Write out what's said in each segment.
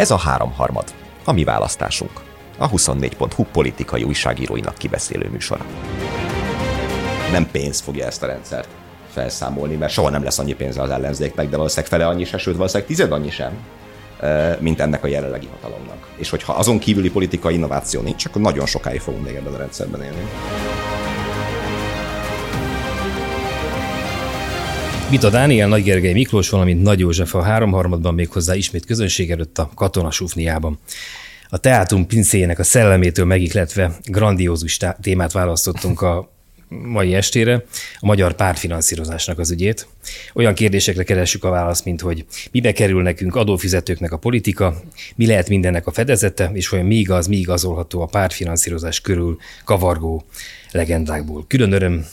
Ez a háromharmad, a mi választásunk. A 24.hu politikai újságíróinak kibeszélő műsora. Nem pénz fogja ezt a rendszert felszámolni, mert soha nem lesz annyi pénze az ellenzéknek, de valószínűleg fele annyi se, sőt valószínűleg tized annyi sem, mint ennek a jelenlegi hatalomnak. És hogyha azon kívüli politikai innováció nincs, akkor nagyon sokáig fogunk még ebben a rendszerben élni. Vita Dániel, Nagy Gergely Miklós, valamint Nagy József a háromharmadban méghozzá ismét közönség előtt a katona sufniában. A teátrum pincéjének a szellemétől megikletve grandiózus témát választottunk a mai estére, a magyar pártfinanszírozásnak az ügyét. Olyan kérdésekre keressük a választ, mint hogy mibe kerül nekünk adófizetőknek a politika, mi lehet mindennek a fedezete, és olyan mi igaz, mi igazolható a pártfinanszírozás körül kavargó legendákból. Külön öröm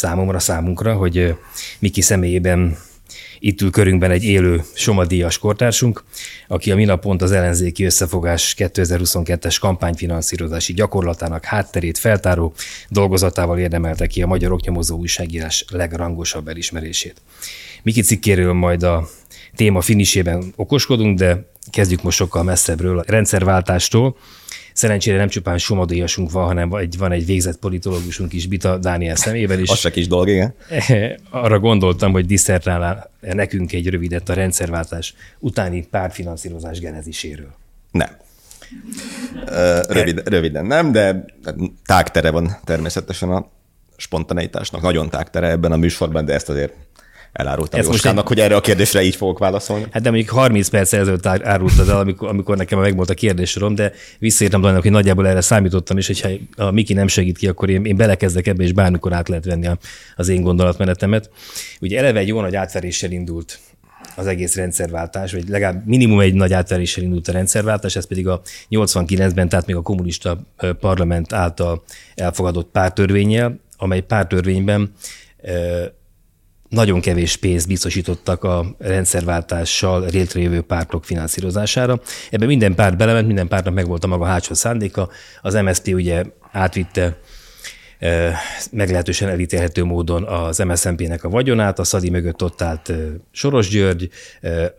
számomra, számunkra, hogy Miki személyében itt ül körünkben egy élő somadíjas kortársunk, aki a minap az ellenzéki összefogás 2022-es kampányfinanszírozási gyakorlatának hátterét feltáró dolgozatával érdemelte ki a magyar oknyomozó újságírás legrangosabb elismerését. Miki cikkéről majd a téma finisében okoskodunk, de kezdjük most sokkal messzebbről, a rendszerváltástól. Szerencsére nem csupán somadíjasunk van, hanem egy, van egy végzett politológusunk is, Bita Dániel szemével is. Az se kis dolog, igen. Arra gondoltam, hogy diszertálnál nekünk egy rövidet a rendszerváltás utáni pártfinanszírozás geneziséről. Nem. Rövid, röviden nem, de tágtere van természetesen a spontaneitásnak. Nagyon tágtere ebben a műsorban, de ezt azért elárultam Jóskának, egy... hogy erre a kérdésre így fogok válaszolni. Hát de mondjuk 30 perc ezelőtt árultad el, amikor, amikor nekem megvolt a kérdésorom, de visszaértem Daninak, hogy nagyjából erre számítottam, és hogyha a Miki nem segít ki, akkor én, én belekezdek ebbe, és bármikor át lehet venni az én gondolatmenetemet. Ugye eleve egy jó nagy átveréssel indult az egész rendszerváltás, vagy legalább minimum egy nagy átveréssel indult a rendszerváltás, ez pedig a 89-ben, tehát még a kommunista parlament által elfogadott pártörvényel, amely pártörvényben nagyon kevés pénzt biztosítottak a rendszerváltással létrejövő pártok finanszírozására. Ebben minden párt belement, minden pártnak megvolt a maga hátsó szándéka. Az MSZP ugye átvitte meglehetősen elítélhető módon az MSZNP-nek a vagyonát, a Szadi mögött ott állt Soros György,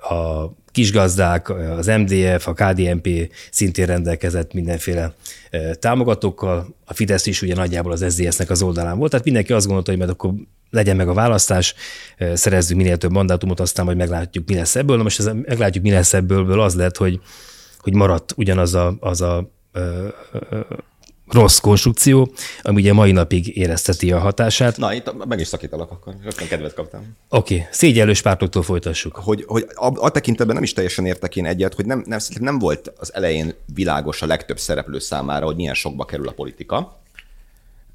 a kisgazdák, az MDF, a KDNP szintén rendelkezett mindenféle támogatókkal, a Fidesz is ugye nagyjából az SZDSZ-nek az oldalán volt, tehát mindenki azt gondolta, hogy mert akkor legyen meg a választás, szerezzünk minél több mandátumot, aztán majd meglátjuk, mi lesz ebből. Na most ez, meglátjuk, mi lesz ebből, az lett, hogy, hogy maradt ugyanaz a, az a rossz konstrukció, ami ugye mai napig érezteti a hatását. Na, itt meg is szakítalak akkor, rögtön kedvet kaptam. Oké, okay. szégyellős pártoktól folytassuk. Hogy, hogy a, a tekintetben nem is teljesen értek én egyet, hogy nem, nem, nem volt az elején világos a legtöbb szereplő számára, hogy milyen sokba kerül a politika.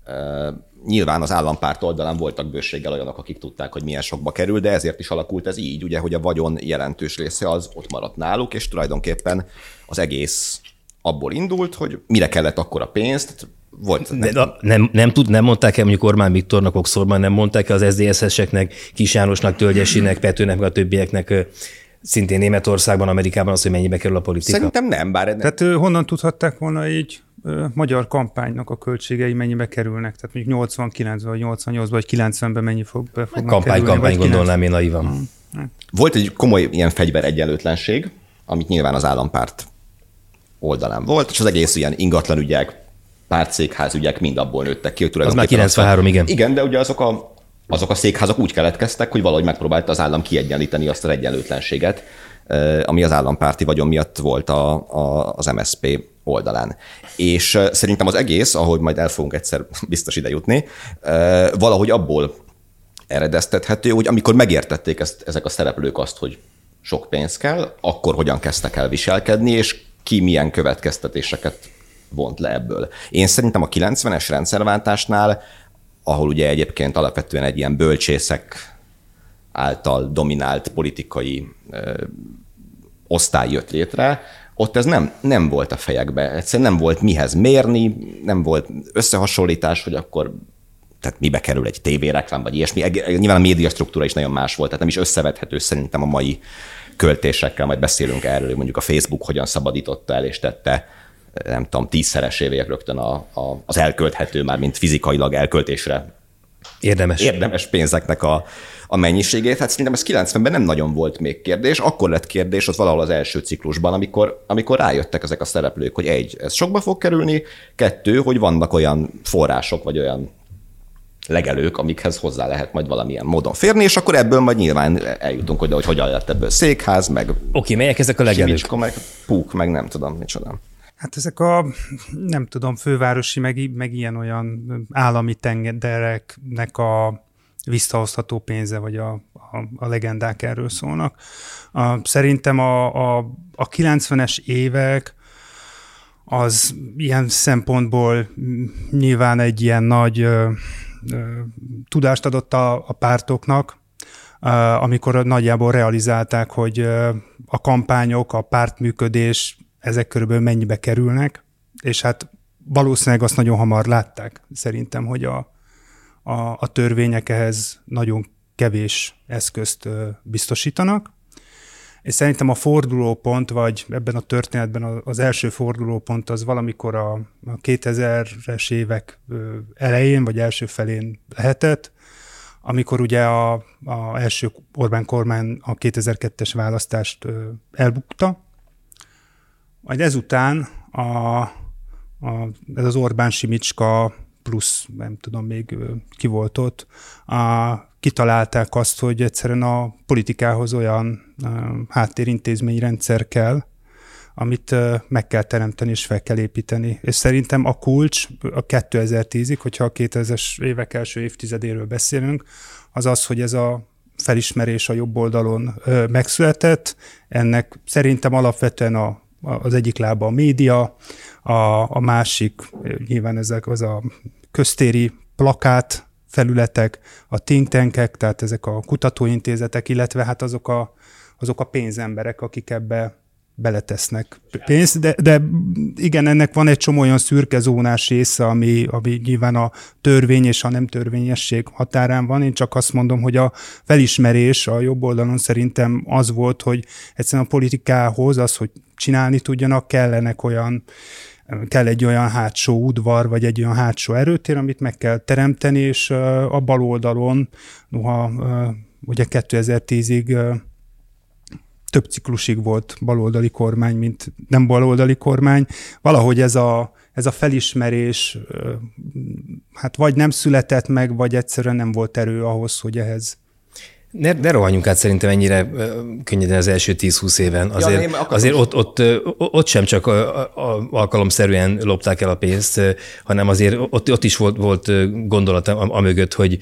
Uh, nyilván az állampárt oldalán voltak bőséggel olyanok, akik tudták, hogy milyen sokba kerül, de ezért is alakult ez így, ugye, hogy a vagyon jelentős része az ott maradt náluk, és tulajdonképpen az egész abból indult, hogy mire kellett akkor a pénzt, volt. Nem, nem, nem, nem, tud, nem mondták el mondjuk Orbán Viktornak, Oxfordban nem mondták el az SZDSZ-eseknek, Kis Jánosnak, Tölgyesinek, Petőnek, a többieknek szintén Németországban, Amerikában az, hogy mennyibe kerül a politika? Szerintem nem, bár... Tehát honnan tudhatták volna így magyar kampánynak a költségei mennyibe kerülnek? Tehát mondjuk 89 vagy 88 vagy 90-ben mennyi fog be fognak Kampány, kerülni, kampány gondolnám én naivan. Hmm. Hát. Volt egy komoly ilyen fegyver egyenlőtlenség, amit nyilván az állampárt oldalán volt, és az egész ilyen ingatlan ügyek, pártszékház ügyek mind abból nőttek ki. Az már 93, igen. Igen, de ugye azok a, azok a székházak úgy keletkeztek, hogy valahogy megpróbálta az állam kiegyenlíteni azt az egyenlőtlenséget, ami az állampárti vagyon miatt volt a, a, az MSP oldalán. És szerintem az egész, ahogy majd el fogunk egyszer biztos ide jutni, valahogy abból eredeztethető, hogy amikor megértették ezt, ezek a szereplők azt, hogy sok pénz kell, akkor hogyan kezdtek el viselkedni, és ki milyen következtetéseket vont le ebből. Én szerintem a 90-es rendszerváltásnál, ahol ugye egyébként alapvetően egy ilyen bölcsészek által dominált politikai ö, osztály jött létre, ott ez nem, nem volt a fejekbe. Egyszerűen nem volt mihez mérni, nem volt összehasonlítás, hogy akkor tehát mibe kerül egy tévéreklám, vagy ilyesmi. Nyilván a média struktúra is nagyon más volt, tehát nem is összevethető szerintem a mai költésekkel, majd beszélünk erről, hogy mondjuk a Facebook hogyan szabadította el és tette nem tudom, tízszeresévé rögtön a, a, az elkölthető, már mint fizikailag elköltésre érdemes, érdemes pénzeknek a, a mennyiségét. Hát szerintem ez 90-ben nem nagyon volt még kérdés. Akkor lett kérdés az valahol az első ciklusban, amikor, amikor rájöttek ezek a szereplők, hogy egy, ez sokba fog kerülni, kettő, hogy vannak olyan források, vagy olyan legelők, amikhez hozzá lehet majd valamilyen módon férni, és akkor ebből majd nyilván eljutunk oda, hogy hogyan lett ebből székház, meg... Oké, okay, melyek ezek a legelők? Simicska, meg púk, meg nem tudom, micsoda. Hát ezek a, nem tudom, fővárosi, meg, meg ilyen-olyan állami tengereknek a visszahozható pénze, vagy a, a, a legendák erről szólnak. A, szerintem a, a, a 90-es évek az ilyen szempontból nyilván egy ilyen nagy tudást adott a, a pártoknak, amikor nagyjából realizálták, hogy a kampányok, a pártműködés, ezek körülbelül mennyibe kerülnek, és hát valószínűleg azt nagyon hamar látták szerintem, hogy a, a, a törvények ehhez nagyon kevés eszközt biztosítanak. És szerintem a fordulópont, vagy ebben a történetben az első fordulópont az valamikor a 2000-es évek elején, vagy első felén lehetett, amikor ugye a, a első Orbán kormány a 2002-es választást elbukta, majd ezután a, a, ez az Orbán Simicska plusz nem tudom még ki volt ott, a, kitalálták azt, hogy egyszerűen a politikához olyan a, háttérintézményrendszer kell, amit meg kell teremteni és fel kell építeni. És szerintem a kulcs a 2010-ig, hogyha a 2000-es évek első évtizedéről beszélünk, az az, hogy ez a felismerés a jobb oldalon megszületett. Ennek szerintem alapvetően a, az egyik lába a média, a, a másik nyilván ezek az a köztéri plakát felületek, a think tankek, tehát ezek a kutatóintézetek, illetve hát azok a, azok a pénzemberek, akik ebbe beletesznek pénzt, de, de igen, ennek van egy csomó olyan szürke zónás része, ami, ami nyilván a törvény és a nem törvényesség határán van. Én csak azt mondom, hogy a felismerés a jobb oldalon szerintem az volt, hogy egyszerűen a politikához az, hogy csinálni tudjanak, kellenek olyan kell egy olyan hátsó udvar, vagy egy olyan hátsó erőtér, amit meg kell teremteni, és a bal oldalon, noha ugye 2010-ig több ciklusig volt baloldali kormány, mint nem baloldali kormány. Valahogy ez a, ez a felismerés hát vagy nem született meg, vagy egyszerűen nem volt erő ahhoz, hogy ehhez ne, ne rohanjunk át szerintem ennyire könnyeden az első 10-20 éven. Azért, ja, azért ott, ott, ott sem csak a, a, alkalomszerűen lopták el a pénzt, hanem azért ott, ott is volt, volt gondolat amögött, hogy,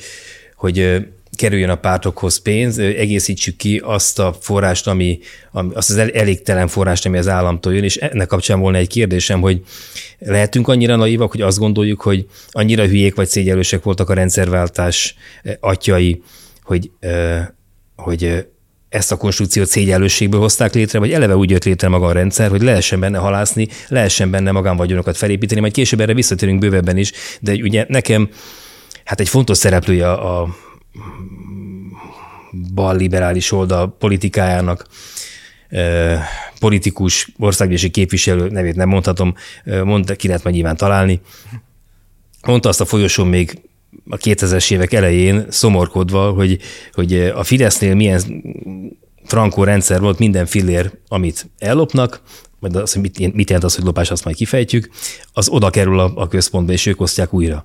hogy kerüljön a pártokhoz pénz, egészítsük ki azt a forrást, ami, azt az elégtelen forrást, ami az államtól jön, és ennek kapcsán volna egy kérdésem, hogy lehetünk annyira naívak, hogy azt gondoljuk, hogy annyira hülyék vagy szégyelősek voltak a rendszerváltás atyai, hogy, hogy ezt a konstrukciót szégyellőségből hozták létre, vagy eleve úgy jött létre maga a rendszer, hogy lehessen benne halászni, lehessen benne magánvagyonokat felépíteni, majd később erre visszatérünk bővebben is, de ugye nekem hát egy fontos szereplője a balliberális oldal politikájának politikus, országgyűlési képviselő nevét nem mondhatom, mondta, ki lehet majd nyilván találni. Mondta azt a folyosón még a 2000-es évek elején szomorkodva, hogy, hogy a Fidesznél milyen frankó rendszer volt minden fillér, amit ellopnak, majd az, mit, mit jelent az, hogy lopás, azt majd kifejtjük, az oda kerül a, a központba, és ők osztják újra.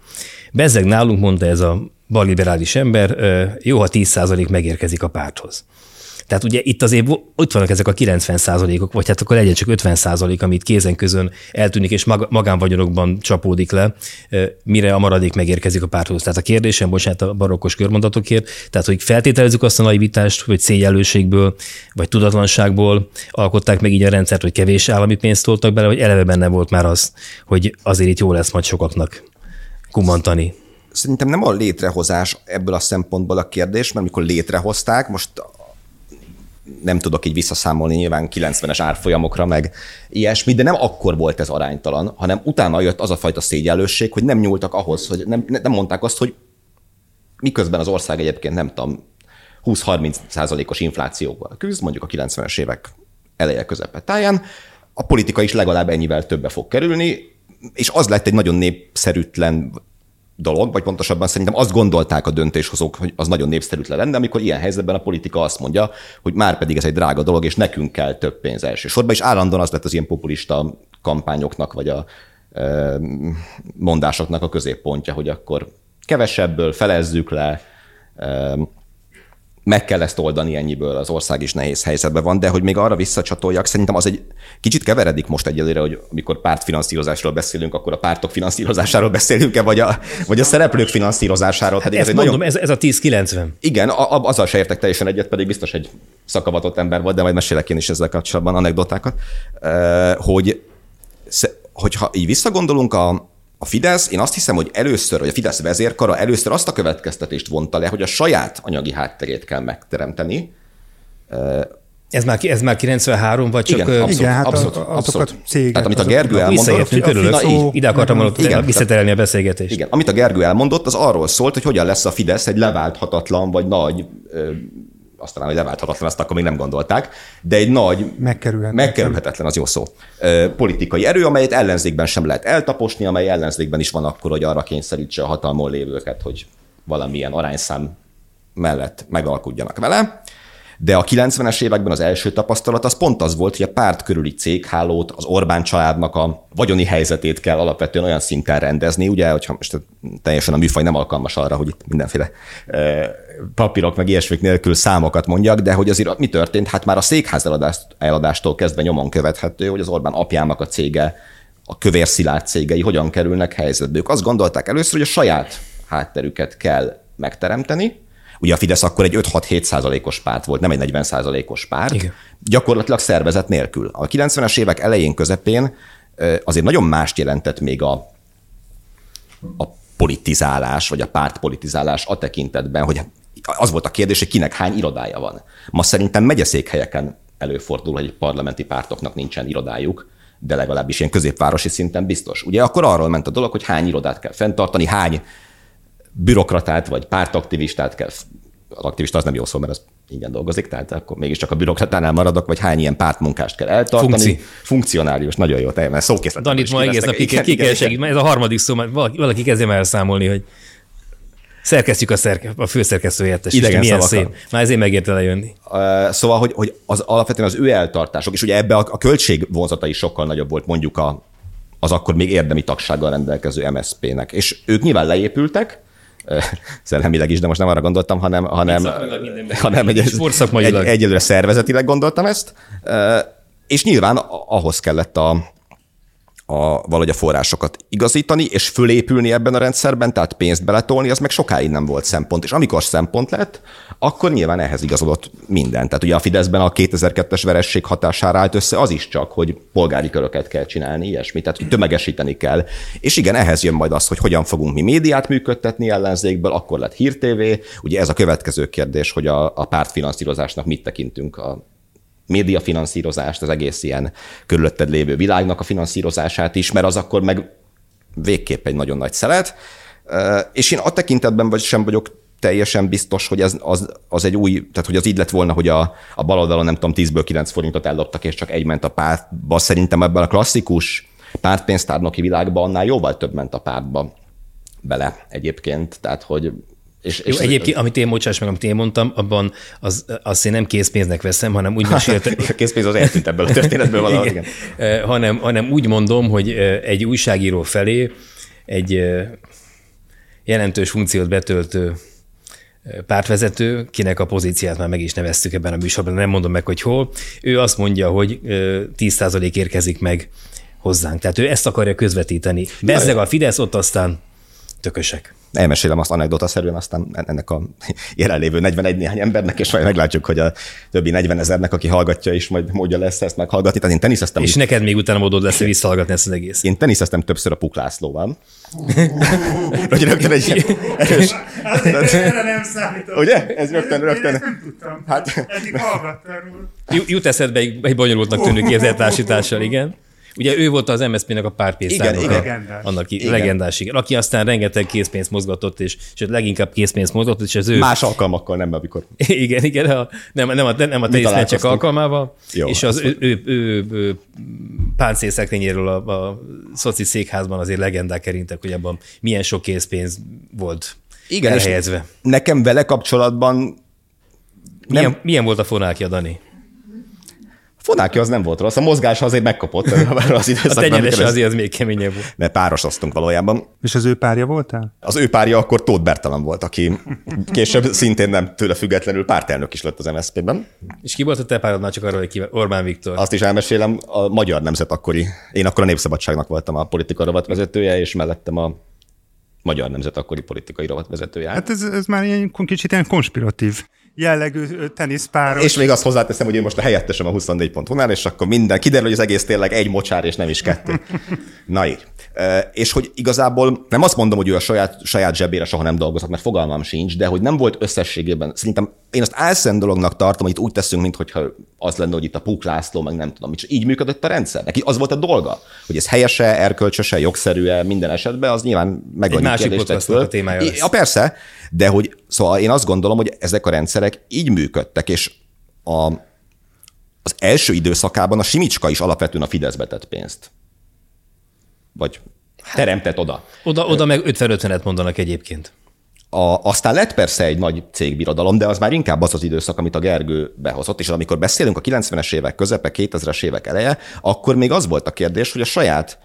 Bezzeg nálunk, mondta ez a balliberális ember, jó, ha 10% megérkezik a párthoz. Tehát ugye itt azért ott vannak ezek a 90 százalékok, vagy hát akkor legyen csak 50 százalék, amit kézen közön eltűnik, és magánvagyonokban csapódik le, mire a maradék megérkezik a párthoz. Tehát a kérdésem, bocsánat, a barokkos körmondatokért, tehát hogy feltételezzük azt a naivitást, hogy szégyellőségből, vagy tudatlanságból alkották meg így a rendszert, hogy kevés állami pénzt toltak bele, vagy eleve benne volt már az, hogy azért itt jó lesz majd sokaknak kumantani szerintem nem a létrehozás ebből a szempontból a kérdés, mert amikor létrehozták, most nem tudok így visszaszámolni nyilván 90-es árfolyamokra, meg ilyesmi, de nem akkor volt ez aránytalan, hanem utána jött az a fajta szégyellősség, hogy nem nyúltak ahhoz, hogy nem, nem mondták azt, hogy miközben az ország egyébként nem tudom, 20-30 százalékos inflációval küzd, mondjuk a 90-es évek eleje közepe táján, a politika is legalább ennyivel többe fog kerülni, és az lett egy nagyon népszerűtlen dolog, vagy pontosabban szerintem azt gondolták a döntéshozók, hogy az nagyon népszerűtlen lenne, amikor ilyen helyzetben a politika azt mondja, hogy már pedig ez egy drága dolog, és nekünk kell több pénz elsősorban, és állandóan az lett az ilyen populista kampányoknak, vagy a mondásoknak a középpontja, hogy akkor kevesebből felezzük le, meg kell ezt oldani ennyiből, az ország is nehéz helyzetben van, de hogy még arra visszacsatoljak, szerintem az egy kicsit keveredik most egyelőre, hogy amikor pártfinanszírozásról beszélünk, akkor a pártok finanszírozásáról beszélünk-e, vagy a, vagy a szereplők finanszírozásáról. Hát ez mondom, nagyon... ez, ez a 10-90. Igen, a, a, azzal se értek teljesen egyet, pedig biztos egy szakavatott ember volt, de majd mesélek én is ezzel kapcsolatban anekdotákat, hogy hogyha így visszagondolunk a, a Fidesz, én azt hiszem, hogy először, vagy a Fidesz vezérkara először azt a következtetést vonta le, hogy a saját anyagi hátterét kell megteremteni. Ez már, ez már 93, vagy csak... Igen, abszolút, igen hát abszolút, a, abszolút. Céget, Tehát amit a Gergő elmondott... körülök, na, így, ide akartam volna igen, visszaterelni a beszélgetést. Igen, amit a Gergő elmondott, az arról szólt, hogy hogyan lesz a Fidesz egy leválthatatlan, vagy nagy aztán, hogy leválthatatlan, azt akkor még nem gondolták, de egy nagy, megkerülhetetlen, megkerülhetetlen az jó szó, politikai erő, amelyet ellenzékben sem lehet eltaposni, amely ellenzékben is van akkor, hogy arra kényszerítse a hatalmon lévőket, hogy valamilyen arányszám mellett megalkudjanak vele. De a 90-es években az első tapasztalat az pont az volt, hogy a párt körüli céghálót, az Orbán családnak a vagyoni helyzetét kell alapvetően olyan szinten rendezni, ugye, hogyha most teljesen a műfaj nem alkalmas arra, hogy itt mindenféle papírok meg ilyesmik nélkül számokat mondjak, de hogy azért mi történt? Hát már a székház eladástól kezdve nyomon követhető, hogy az Orbán apjának a cége, a kövér szilárd cégei hogyan kerülnek helyzetbe. Ők azt gondolták először, hogy a saját hátterüket kell megteremteni, Ugye a Fidesz akkor egy 5-6-7 százalékos párt volt, nem egy 40 százalékos párt, Igen. gyakorlatilag szervezet nélkül. A 90-es évek elején, közepén azért nagyon mást jelentett még a, a politizálás, vagy a pártpolitizálás a tekintetben, hogy az volt a kérdés, hogy kinek hány irodája van. Ma szerintem megyeszékhelyeken előfordul, hogy parlamenti pártoknak nincsen irodájuk, de legalábbis ilyen középvárosi szinten biztos. Ugye akkor arról ment a dolog, hogy hány irodát kell fenntartani, hány bürokratát vagy pártaktivistát kell az aktivista az nem jó szó, mert az ingyen dolgozik, tehát akkor mégiscsak a bürokratánál maradok, vagy hány ilyen pártmunkást kell eltartani. Funkci. Funkcionárius, nagyon jó, mert szókészlet. Danit ma egész napig ki, kell segíteni, ez a harmadik szó, mert valaki, valaki kezdjem elszámolni, hogy szerkesztjük a, szerke, a főszerkesztő helyettes. Idegen milyen szép. Már ezért megérte lejönni. Uh, szóval, hogy, hogy az alapvetően az ő eltartások, és ugye ebbe a, a költségvonzata is sokkal nagyobb volt mondjuk a, az akkor még érdemi tagsággal rendelkező MSZP-nek. És ők nyilván leépültek, szellemileg is, de most nem arra gondoltam, hanem, hanem, hanem egy, egy, egyelőre szervezetileg gondoltam ezt, és nyilván ahhoz kellett a, a, valahogy a forrásokat igazítani, és fölépülni ebben a rendszerben, tehát pénzt beletolni, az meg sokáig nem volt szempont. És amikor szempont lett, akkor nyilván ehhez igazodott minden. Tehát ugye a Fideszben a 2002-es veresség hatására állt össze az is csak, hogy polgári köröket kell csinálni, ilyesmi, tehát tömegesíteni kell. És igen, ehhez jön majd az, hogy hogyan fogunk mi médiát működtetni ellenzékből, akkor lett hírtévé. Ugye ez a következő kérdés, hogy a, a pártfinanszírozásnak mit tekintünk a médiafinanszírozást, az egész ilyen körülötted lévő világnak a finanszírozását is, mert az akkor meg végképp egy nagyon nagy szelet. És én a tekintetben vagy sem vagyok teljesen biztos, hogy ez, az, az egy új, tehát hogy az így lett volna, hogy a, a baloldalon nem tudom, 10-ből 9 forintot elloptak, és csak egy ment a pártba. Szerintem ebben a klasszikus pártpénztárnoki világban annál jóval több ment a pártba bele egyébként. Tehát, hogy és, és Jó, egyébként, amit én, bocsáss meg, amit én mondtam, abban az, azt én nem készpénznek veszem, hanem úgy meséltem. a készpénz az eltűnt ebből a történetből valahogy. Igen. igen. hanem, hanem úgy mondom, hogy egy újságíró felé egy jelentős funkciót betöltő pártvezető, kinek a pozíciát már meg is neveztük ebben a műsorban, nem mondom meg, hogy hol, ő azt mondja, hogy 10% érkezik meg hozzánk. Tehát ő ezt akarja közvetíteni. Bezzeg a Fidesz, ott aztán tökösek elmesélem azt anekdotaszerűen aztán ennek a jelenlévő 41 néhány embernek, és majd meglátjuk, hogy a többi 40 ezernek, aki hallgatja, is majd módja lesz ezt meghallgatni. Tehát én teniszeztem. És neked még utána módod lesz visszahallgatni ezt az egész. Én teniszeztem többször a Puklászlóval. hogy rögtön egy ilyen erős... Erre nem számított. Ugye? Ez rögtön, rögtön. Én nem tudtam. Hát... Eddig hallgattam. Jut eszedbe egy, egy bonyolultnak tűnő képzeltársítással, igen. Ugye ő volt az MSZP-nek a pártpénztár. Igen, igen. Annak igen. legendás, igen. Aki aztán rengeteg készpénzt mozgatott, és, és leginkább készpénzt mozgatott, és az ő... Más alkalmakkal nem, amikor... igen, igen, a, nem, nem a, nem a teniszmeccsek alkalmával, Jó, és az ő, ő, ő, ő páncélszekrényéről a, a szoci székházban azért legendák kerintek, hogy abban milyen sok készpénz volt Igen, és elhelyezve. nekem vele kapcsolatban Milyen, milyen volt a fonákja, Dani? Fonáki az nem volt rossz, a mozgás azért megkapott az A időszakban. tenyerese amikor ez- azért az még keményebb volt. Mert párosoztunk valójában. És az ő párja voltál? Az ő párja akkor Tóth Bertalan volt, aki később szintén nem tőle függetlenül pártelnök is lett az MSZP-ben. És ki volt a te párod már csak arra, hogy ki Orbán Viktor? Azt is elmesélem, a Magyar Nemzet akkori. Én akkor a Népszabadságnak voltam a politika rovatvezetője, és mellettem a Magyar Nemzet akkori politikai rovatvezetője. Hát ez, ez már ilyen kicsit ilyen konspiratív jellegű teniszpáros. És még azt hozzáteszem, hogy én most a helyettesem a 24.hu-nál, és akkor minden, kiderül, hogy az egész tényleg egy mocsár, és nem is kettő. Na így. És hogy igazából nem azt mondom, hogy ő a saját, saját zsebére soha nem dolgozott, mert fogalmam sincs, de hogy nem volt összességében, szerintem én azt álszent dolognak tartom, hogy itt úgy teszünk, mintha az lenne, hogy itt a Puk László, meg nem tudom, mit, így működött a rendszer. Neki az volt a dolga, hogy ez helyese, erkölcsöse, jogszerű minden esetben, az nyilván meg Egy másik föl. a témája lesz. Ja, persze, de hogy szóval én azt gondolom, hogy ezek a rendszerek így működtek, és a, az első időszakában a Simicska is alapvetően a Fideszbe tett pénzt. Vagy teremtett oda. Oda, oda meg 50-50-et mondanak egyébként. A, aztán lett persze egy nagy cégbirodalom, de az már inkább az az időszak, amit a Gergő behozott, és amikor beszélünk a 90-es évek közepe, 2000-es évek eleje, akkor még az volt a kérdés, hogy a saját,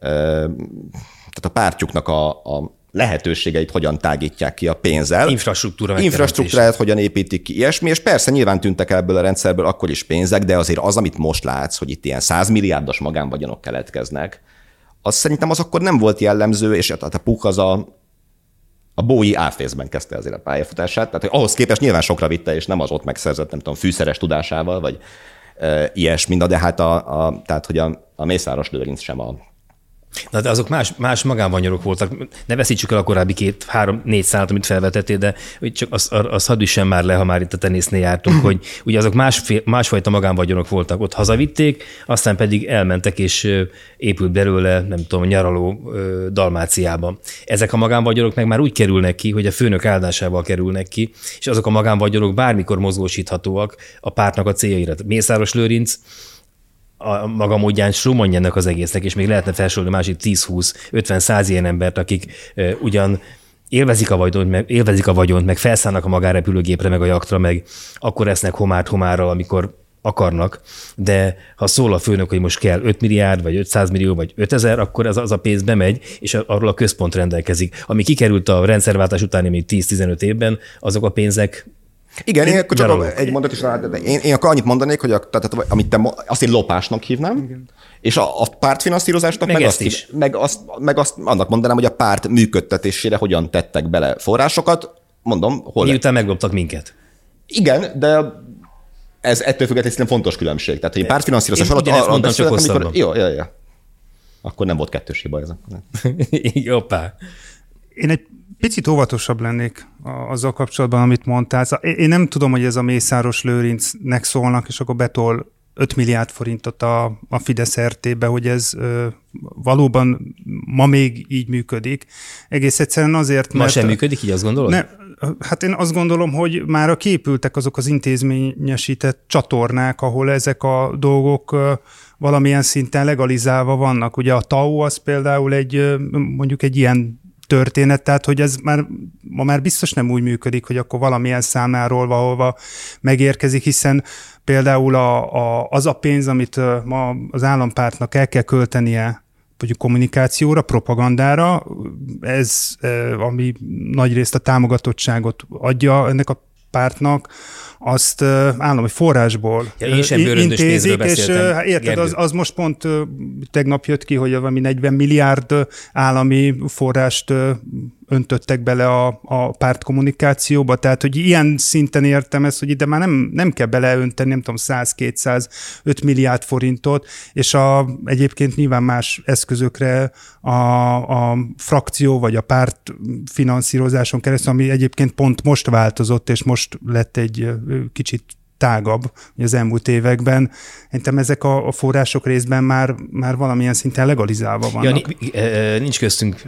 tehát a pártjuknak a, a lehetőségeit hogyan tágítják ki a pénzzel. Infrastruktúra. Infrastruktúrát hogyan építik ki, ilyesmi, és persze nyilván tűntek el ebből a rendszerből akkor is pénzek, de azért az, amit most látsz, hogy itt ilyen 100 milliárdos magánvagyonok keletkeznek, az szerintem az akkor nem volt jellemző, és hát a PUK az a, a Bowie áfészben kezdte azért a pályafutását, tehát hogy ahhoz képest nyilván sokra vitte, és nem az ott megszerzett, nem tudom, fűszeres tudásával, vagy e, ilyesmi, de hát a, a, tehát, hogy a, a Mészáros Lőrinc sem a Na, de azok más, más magánvanyarok voltak. Ne veszítsük el a korábbi két, három, négy szállat, amit felvetettél, de hogy csak azt, azt hadd üssen már le, ha már itt a tenésznél jártunk, hogy ugye azok másfél, másfajta magánvagyonok voltak. Ott hazavitték, aztán pedig elmentek, és épült belőle, nem tudom, nyaraló ö, Dalmáciában. Ezek a magánvagyonok meg már úgy kerülnek ki, hogy a főnök áldásával kerülnek ki, és azok a magánvagyonok bármikor mozgósíthatóak a pártnak a céljaira. Mészáros Lőrinc a maga módján Strumanj ennek az egésznek, és még lehetne felsorolni másik 10-20-50-100 ilyen embert, akik ugyan élvezik a, vagyont, meg, élvezik a vagyont, meg felszállnak a magárepülőgépre, meg a jaktra, meg akkor esznek homárt homárral, amikor akarnak, de ha szól a főnök, hogy most kell 5 milliárd, vagy 500 millió, vagy 5000, akkor az, az a pénz bemegy, és arról a központ rendelkezik. Ami kikerült a rendszerváltás utáni még 10-15 évben, azok a pénzek Igen, én akkor csak Gyaralok. egy mondat is rá, de én, én akkor annyit mondanék, hogy a, tehát, amit te, azt én lopásnak hívnám, Igen. és a, a pártfinanszírozásnak Meg meg, azt, is. meg, azt, meg azt annak mondanám, hogy a párt működtetésére hogyan tettek bele forrásokat, mondom, hol miután megloptak minket. Igen, de ez ettől függetlenül fontos különbség. Tehát, hogy pártfinanszírozás Én alatt ugyanezt arról mondtam, csak amikor... Jó, jó, jó. Akkor nem volt kettős hiba ez. Hoppá. Én egy picit óvatosabb lennék azzal kapcsolatban, amit mondtál. Szóval Én nem tudom, hogy ez a Mészáros Lőrincnek szólnak, és akkor betol 5 milliárd forintot a, a Fidesz RT-be, hogy ez ö, valóban ma még így működik. Egész egyszerűen azért, Ma mert... sem működik, így azt gondolod? Ne, hát én azt gondolom, hogy már a képültek azok az intézményesített csatornák, ahol ezek a dolgok ö, valamilyen szinten legalizálva vannak. Ugye a TAO az például egy ö, mondjuk egy ilyen történet, tehát hogy ez már, ma már biztos nem úgy működik, hogy akkor valamilyen számláról valahova megérkezik, hiszen például a, a, az a pénz, amit ma az állampártnak el kell költenie mondjuk kommunikációra, propagandára, ez, ami nagyrészt a támogatottságot adja ennek a pártnak, azt állami forrásból Ja, én sem pénzről és hát érted, Gergő. az, az most pont tegnap jött ki, hogy valami 40 milliárd állami forrást öntöttek bele a, a párt kommunikációba, tehát hogy ilyen szinten értem ezt, hogy ide már nem, nem kell beleönteni, nem tudom, 100-200, 5 milliárd forintot, és a, egyébként nyilván más eszközökre a, a frakció vagy a párt finanszírozáson keresztül, ami egyébként pont most változott, és most lett egy kicsit tágabb ugye az elmúlt években. Szerintem ezek a, a források részben már, már valamilyen szinten legalizálva vannak. Ja, ni- eh, nincs köztünk,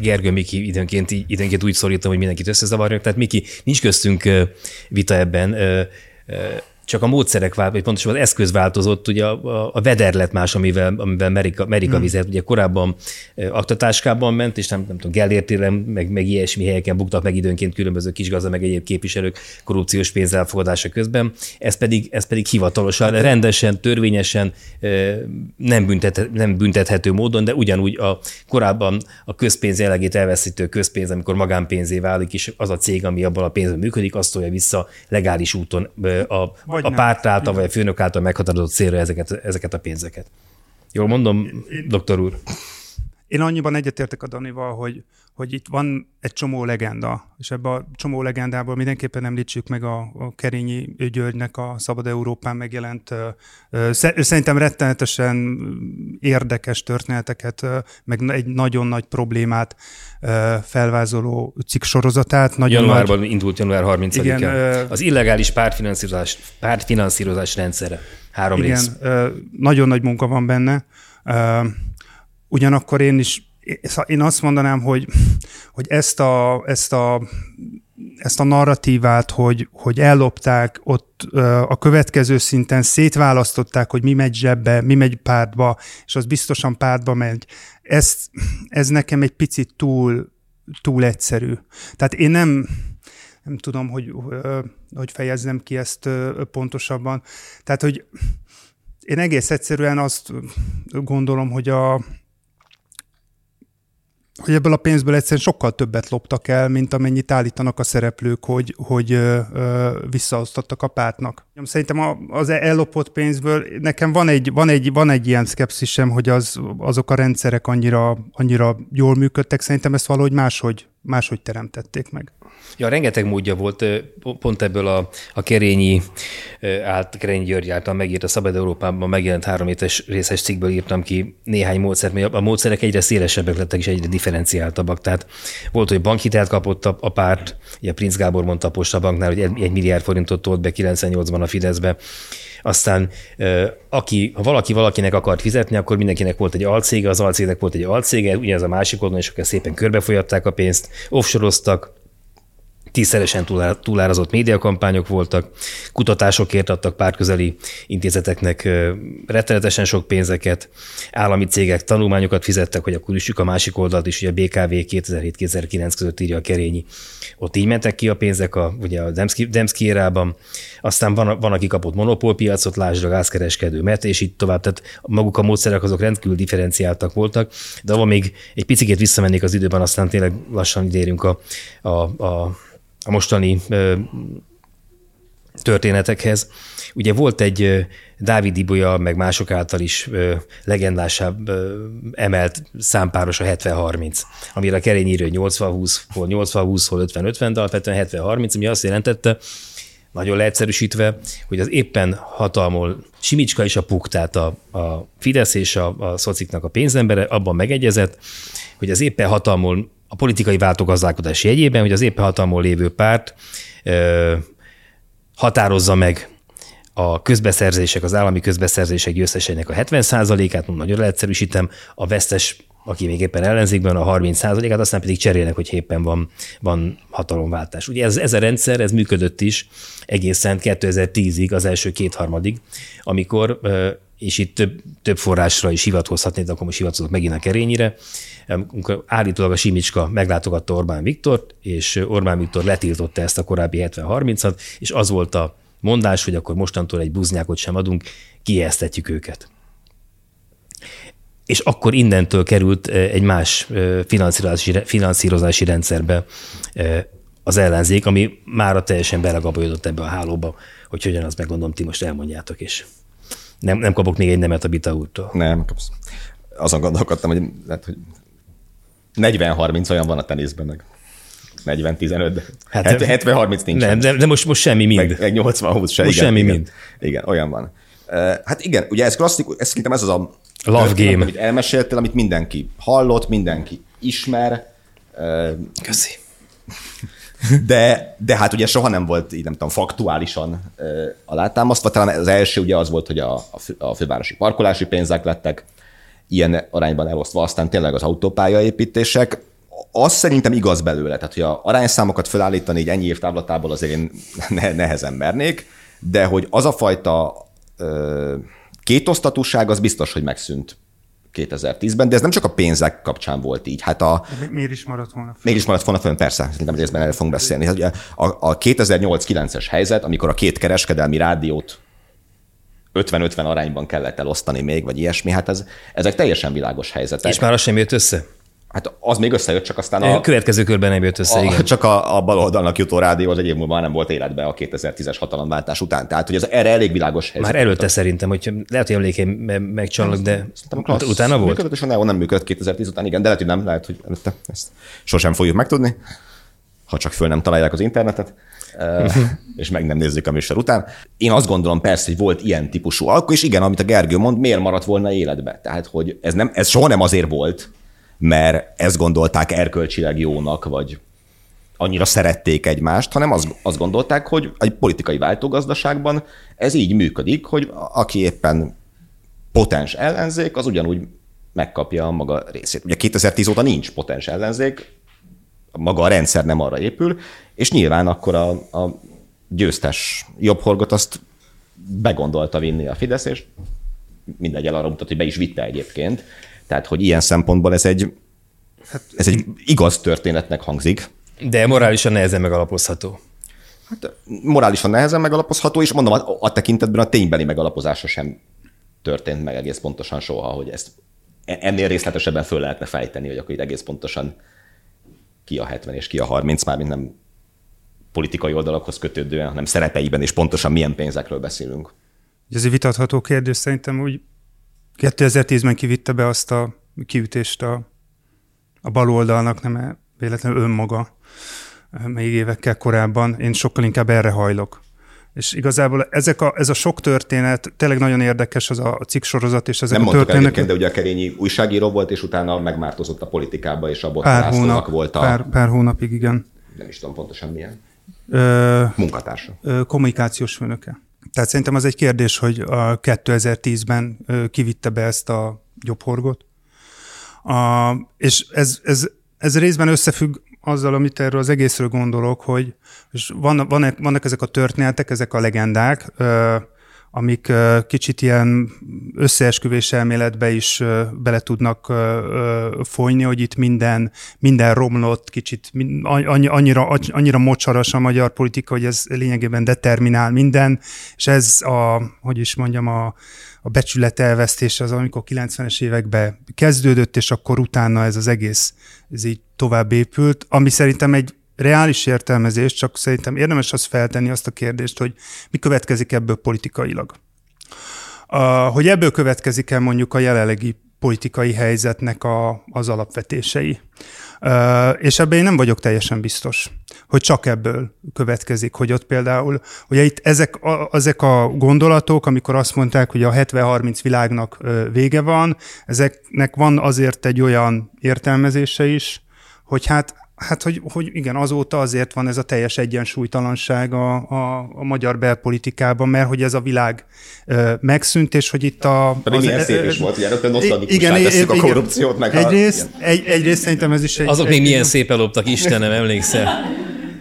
Gergő Miki időnként, időnként úgy szorítom, hogy mindenkit összezavarjak, tehát Miki, nincs köztünk eh, vita ebben. Csak a módszerek, vagy pontosabban az eszköz változott, ugye a, a veder lett más, amivel, amivel Merika, Merika hmm. vizet, ugye korábban aktatáskában ment, és nem, nem tudom, Gellértéren, meg, meg ilyesmi helyeken buktak meg időnként különböző kisgazda, meg egyéb képviselők korrupciós pénzelfogadása közben. Ez pedig, ez pedig hivatalosan, rendesen, törvényesen nem, büntet, nem büntethető módon, de ugyanúgy a korábban a közpénz jellegét elveszítő közpénz, amikor magánpénzé válik, és az a cég, ami abban a pénzben működik, azt tolja vissza legális úton a, vagy a párt által, vagy a főnök által meghatározott célra ezeket, ezeket a pénzeket. Jól mondom, én, doktor úr? Én annyiban egyetértek a Danival, hogy, hogy itt van egy csomó legenda, és ebben a csomó legendából mindenképpen említsük meg a, a Kerényi Györgynek a Szabad Európán megjelent, szerintem rettenetesen érdekes történeteket, meg egy nagyon nagy problémát felvázoló cikk sorozatát. Nagyon Januárban nagy... indult január 30-án. Igen, az illegális pártfinanszírozás, pártfinanszírozás rendszere. Három igen, rész. Nagyon nagy munka van benne. Ugyanakkor én is én azt mondanám, hogy, hogy ezt a, ezt a ezt a narratívát, hogy, hogy ellopták, ott a következő szinten szétválasztották, hogy mi megy zsebbe, mi megy pártba, és az biztosan pártba megy. Ez, ez nekem egy picit túl, túl egyszerű. Tehát én nem, nem tudom, hogy, hogy fejezzem ki ezt pontosabban. Tehát, hogy én egész egyszerűen azt gondolom, hogy a, hogy ebből a pénzből egyszerűen sokkal többet loptak el, mint amennyit állítanak a szereplők, hogy, hogy ö, ö, visszaosztottak a pártnak. Szerintem az ellopott pénzből nekem van egy, van egy, van egy ilyen szkepszisem, hogy az, azok a rendszerek annyira, annyira jól működtek, szerintem ezt valahogy máshogy, máshogy teremtették meg. Ja, rengeteg módja volt, pont ebből a, a Kerényi, át, Kerényi György által megírt a Szabad Európában megjelent három étes részes cikkből írtam ki néhány módszert, mert a módszerek egyre szélesebbek lettek és egyre differenciáltabbak. Tehát volt, hogy bankhitelt kapott a, a párt, ugye Prince Gábor mondta a Postabanknál, hogy egy milliárd forintot tolt be 98-ban a Fideszbe, aztán aki, ha valaki valakinek akart fizetni, akkor mindenkinek volt egy alcége, az alcégnek volt egy alcége, ugyanez a másik oldalon, és akkor szépen körbefolyatták a pénzt, offshoroztak, tízszeresen túlárazott médiakampányok voltak, kutatásokért adtak pártközeli intézeteknek rettenetesen sok pénzeket, állami cégek tanulmányokat fizettek, hogy akkor üssük a másik oldalt is, hogy a BKV 2007-2009 között írja a Kerényi. Ott így mentek ki a pénzek a, ugye a Demszki, érában, aztán van, van, aki kapott monopólpiacot, lásd a gázkereskedő, mert és így tovább, tehát maguk a módszerek azok rendkívül differenciáltak voltak, de ahol még egy picit visszamennék az időben, aztán tényleg lassan idérünk a, a, a a mostani történetekhez. Ugye volt egy Dávid Ibolya, meg mások által is legendásabb emelt számpáros a 70-30, amire a kerény írő 80-20, hol 80-20, hol 50-50, de alapvetően 70-30, ami azt jelentette, nagyon leegyszerűsítve, hogy az éppen hatalmol Simicska és a Puk, tehát a, a Fidesz és a, a szociknak a pénzembere abban megegyezett, hogy az éppen hatalmol a politikai váltogazdálkodás jegyében, hogy az éppen hatalmon lévő párt ö, határozza meg a közbeszerzések, az állami közbeszerzések győzteseinek a 70%-át, nagyon leegyszerűsítem, a vesztes, aki még éppen ellenzékben a 30%-át, aztán pedig cserélnek, hogy éppen van, van hatalomváltás. Ugye ez, ez a rendszer, ez működött is egészen 2010-ig, az első kétharmadig, amikor és itt több, több forrásra is hivatkozhatnék, de akkor most hivatkozok megint a kerényire, amikor állítólag a Simicska meglátogatta Orbán Viktort, és Orbán Viktor letiltotta ezt a korábbi 70-30-at, és az volt a mondás, hogy akkor mostantól egy buznyákot sem adunk, kiesztetjük őket. És akkor innentől került egy más finanszírozási, finanszírozási rendszerbe az ellenzék, ami már teljesen belagabajodott ebbe a hálóba, hogy hogyan, azt megmondom, ti most elmondjátok is. Nem, nem kapok még egy nemet a Bita úrtól. Nem, kapsz. Azon gondolkodtam, hogy, lehet, hogy 40-30 olyan van a teniszben meg. 40-15, de hát, 70-30 nincs. Nem, de, de most, most semmi mind. Meg, meg 80-20 se. Most igen, semmi igen, mind. Igen, olyan van. Hát igen, ugye ez klasszikus, ez szerintem ez az a Love game. amit elmeséltél, amit mindenki hallott, mindenki ismer. Köszi. De, de hát ugye soha nem volt, így nem tudom, faktuálisan uh, alátámasztva. Talán az első ugye az volt, hogy a, a, fő, a fővárosi parkolási pénzek lettek ilyen arányban elosztva, aztán tényleg az autópályaépítések. Az szerintem igaz belőle, tehát hogy a arányszámokat felállítani egy ennyi év távlatából azért én ne, nehezen mernék, de hogy az a fajta ö, kétosztatúság az biztos, hogy megszűnt 2010-ben, de ez nem csak a pénzek kapcsán volt így. Hát a, Miért is maradt volna fönn? Miért is maradt volna fönn, persze, szerintem részben erről fogunk beszélni. Hát a, a 2008-9-es helyzet, amikor a két kereskedelmi rádiót 50-50 arányban kellett elosztani még, vagy ilyesmi, hát ez, ezek teljesen világos helyzetek. És már az sem jött össze? Hát az még összejött, csak aztán a... Következő körben nem jött össze, a, igen. Csak a, a baloldalnak jutó rádió az egy év múlva nem volt életben a 2010-es hatalomváltás után. Tehát, hogy ez erre elég világos helyzet. Már előtte szerintem, hogy lehet, hogy emlékeim megcsalnak, de ut- utána volt? Működött, és a Neo nem működött 2010 után, igen, de lehet, hogy nem, lehet, hogy előtte ezt sosem fogjuk megtudni, ha csak föl nem találják az internetet és meg nem nézzük a műsor után. Én azt gondolom persze, hogy volt ilyen típusú alkó, és igen, amit a Gergő mond, miért maradt volna életbe? Tehát, hogy ez, nem, ez soha nem azért volt, mert ezt gondolták erkölcsileg jónak, vagy annyira szerették egymást, hanem azt, azt gondolták, hogy egy politikai váltógazdaságban ez így működik, hogy aki éppen potens ellenzék, az ugyanúgy megkapja a maga részét. Ugye 2010 óta nincs potens ellenzék, maga a rendszer nem arra épül, és nyilván akkor a, a győztes jobbhorgot azt begondolta vinni a Fidesz, és mindegy el arra mutat, hogy be is vitte egyébként. Tehát, hogy ilyen szempontból ez egy, hát, ez egy igaz történetnek hangzik. De morálisan nehezen megalapozható. Hát morálisan nehezen megalapozható, és mondom, a, a tekintetben a ténybeli megalapozása sem történt meg egész pontosan soha, hogy ezt e- ennél részletesebben föl lehetne fejteni, hogy akkor itt egész pontosan ki a 70 és ki a 30, már mint nem politikai oldalakhoz kötődően, hanem szerepeiben és pontosan milyen pénzekről beszélünk. Ez egy vitatható kérdés szerintem, hogy 2010-ben kivitte be azt a kiütést a, a baloldalnak, nem véletlenül önmaga, még évekkel korábban. Én sokkal inkább erre hajlok. És igazából ezek a, ez a sok történet, tényleg nagyon érdekes az a cikksorozat, és ezek Nem a történetek. de ugye a Kerényi újságíró volt, és utána megmártozott a politikába, és a pár hónap, volt a... Pár, pár hónapig, igen. Nem is tudom pontosan milyen. Ö, munkatársa. Ö, kommunikációs főnöke. Tehát szerintem az egy kérdés, hogy a 2010-ben kivitte be ezt a jobbhorgot. A, és ez, ez, ez részben összefügg azzal, amit erről az egészről gondolok, hogy és van, van, vannak ezek a történetek, ezek a legendák, amik kicsit ilyen összeesküvés elméletbe is bele tudnak folyni, hogy itt minden, minden romlott, kicsit annyira, annyira mocsaras a magyar politika, hogy ez lényegében determinál minden, és ez a, hogy is mondjam, a, a becsület elvesztése az, amikor 90-es években kezdődött, és akkor utána ez az egész ez így tovább épült, ami szerintem egy reális értelmezés, csak szerintem érdemes az feltenni azt a kérdést, hogy mi következik ebből politikailag. Uh, hogy ebből következik-e mondjuk a jelenlegi politikai helyzetnek a, az alapvetései. Uh, és ebben én nem vagyok teljesen biztos, hogy csak ebből következik, hogy ott például, ugye itt ezek a, ezek a gondolatok, amikor azt mondták, hogy a 70-30 világnak vége van, ezeknek van azért egy olyan értelmezése is, hogy hát Hát, hogy, hogy igen, azóta azért van ez a teljes egyensúlytalanság a, a, a magyar belpolitikában, mert hogy ez a világ ö, megszűnt, és hogy itt a... Pedig az, milyen szép is volt, ugye rögtön igen, tesszük a korrupciót, meg egyrészt, a... Egy, egyrészt szerintem ez is egy... Azok egy, még milyen szépen loptak, Istenem, emlékszel?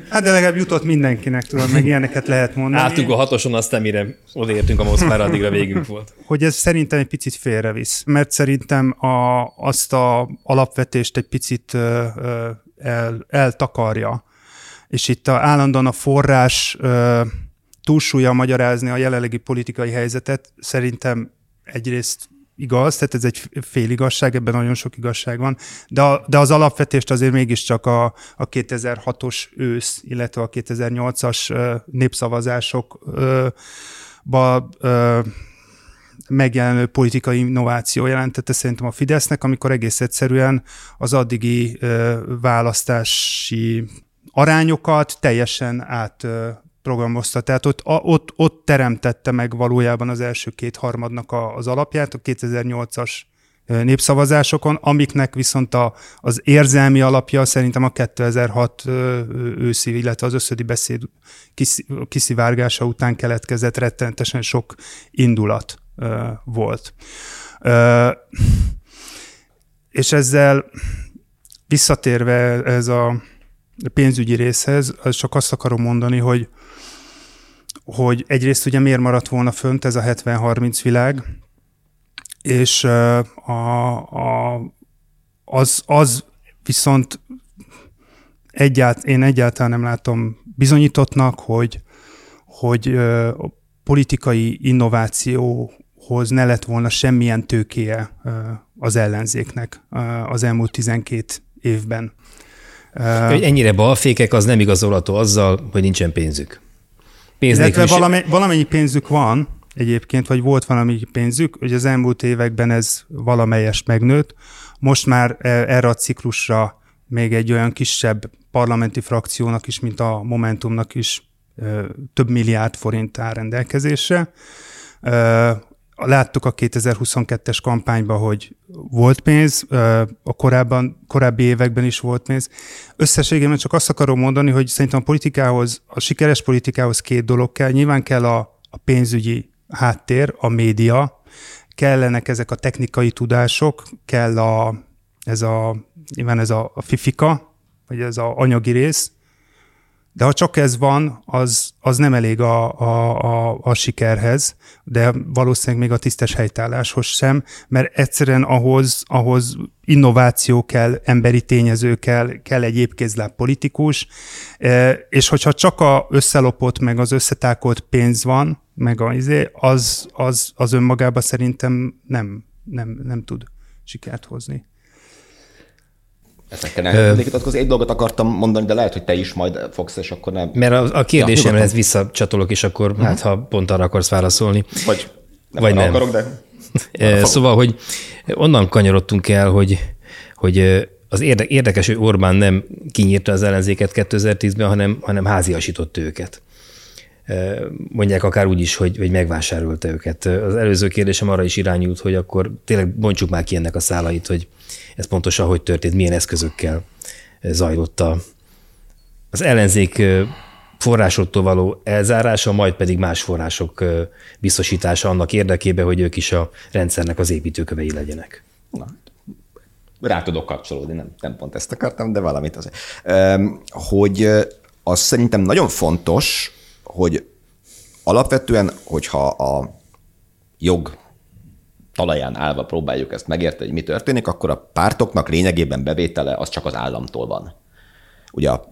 Hát de legalább jutott mindenkinek, tudod, meg ilyeneket lehet mondani. Álltunk a hatoson, aztán mire odaértünk a Moszkvára, addigra végünk volt. Hogy ez szerintem egy picit félrevisz, mert szerintem a, azt a alapvetést egy picit ö, ö, el, eltakarja. És itt a, állandóan a forrás ö, túlsúlya magyarázni a jelenlegi politikai helyzetet szerintem egyrészt igaz, tehát ez egy fél igazság, ebben nagyon sok igazság van, de, a, de az alapvetést azért mégiscsak a, a 2006-os ősz, illetve a 2008-as népszavazásokba megjelenő politikai innováció jelentette szerintem a Fidesznek, amikor egész egyszerűen az addigi választási arányokat teljesen át programozta. Tehát ott, ott, ott teremtette meg valójában az első két harmadnak az alapját, a 2008-as népszavazásokon, amiknek viszont a, az érzelmi alapja szerintem a 2006 őszi, illetve az összödi beszéd kiszivárgása után keletkezett rettenetesen sok indulat volt. És ezzel visszatérve ez a pénzügyi részhez, csak azt akarom mondani, hogy hogy egyrészt ugye miért maradt volna fönt ez a 70-30 világ, és a, a, az, az viszont egyált, én egyáltalán nem látom bizonyítottnak, hogy, hogy politikai innovációhoz ne lett volna semmilyen tőkéje az ellenzéknek az elmúlt 12 évben. Hogy ennyire balfékek, az nem igazolható azzal, hogy nincsen pénzük. Pénz valami, valamennyi pénzük van, egyébként, vagy volt valami pénzük, hogy az elmúlt években ez valamelyest megnőtt. Most már e, erre a ciklusra még egy olyan kisebb parlamenti frakciónak is, mint a Momentumnak is több milliárd forint áll rendelkezésre. Láttuk a 2022-es kampányban, hogy volt pénz, a korábban, korábbi években is volt pénz. Összességében csak azt akarom mondani, hogy szerintem a politikához, a sikeres politikához két dolog kell. Nyilván kell a, a pénzügyi háttér, a média, kellenek ezek a technikai tudások, kell a, ez a, nyilván ez a, a fifika, vagy ez a anyagi rész, de ha csak ez van, az, az nem elég a, a, a, a sikerhez, de valószínűleg még a tisztes helytálláshoz sem, mert egyszerűen ahhoz, ahhoz innováció kell, emberi tényező kell, kell egy épkézláb politikus, e, és hogyha csak a összelopott, meg az összetákolt pénz van, meg izé, az, az, az önmagában szerintem nem, nem, nem tud sikert hozni. Ezekkel nem vitatkozni. Egy dolgot akartam mondani, de lehet, hogy te is majd fogsz, és akkor nem. Mert a, a kérdésemhez ja, visszacsatolok, és akkor uh-huh. hát, ha pont arra akarsz válaszolni. Vagy nem, vagy nem. akarok, de... Szóval, hogy onnan kanyarodtunk el, hogy, hogy az érdekes, hogy Orbán nem kinyírta az ellenzéket 2010-ben, hanem, hanem háziasított őket. Mondják akár úgy is, hogy, hogy megvásárolta őket. Az előző kérdésem arra is irányult, hogy akkor tényleg bontsuk már ki ennek a szálait, hogy ez pontosan hogy történt, milyen eszközökkel zajlott az ellenzék forrásoktól való elzárása, majd pedig más források biztosítása annak érdekében, hogy ők is a rendszernek az építőkövei legyenek. Na, rá tudok kapcsolódni, nem, nem pont ezt akartam, de valamit azért. Hogy az szerintem nagyon fontos, hogy alapvetően, hogyha a jog talaján állva próbáljuk ezt megérteni, hogy mi történik, akkor a pártoknak lényegében bevétele az csak az államtól van. Ugye a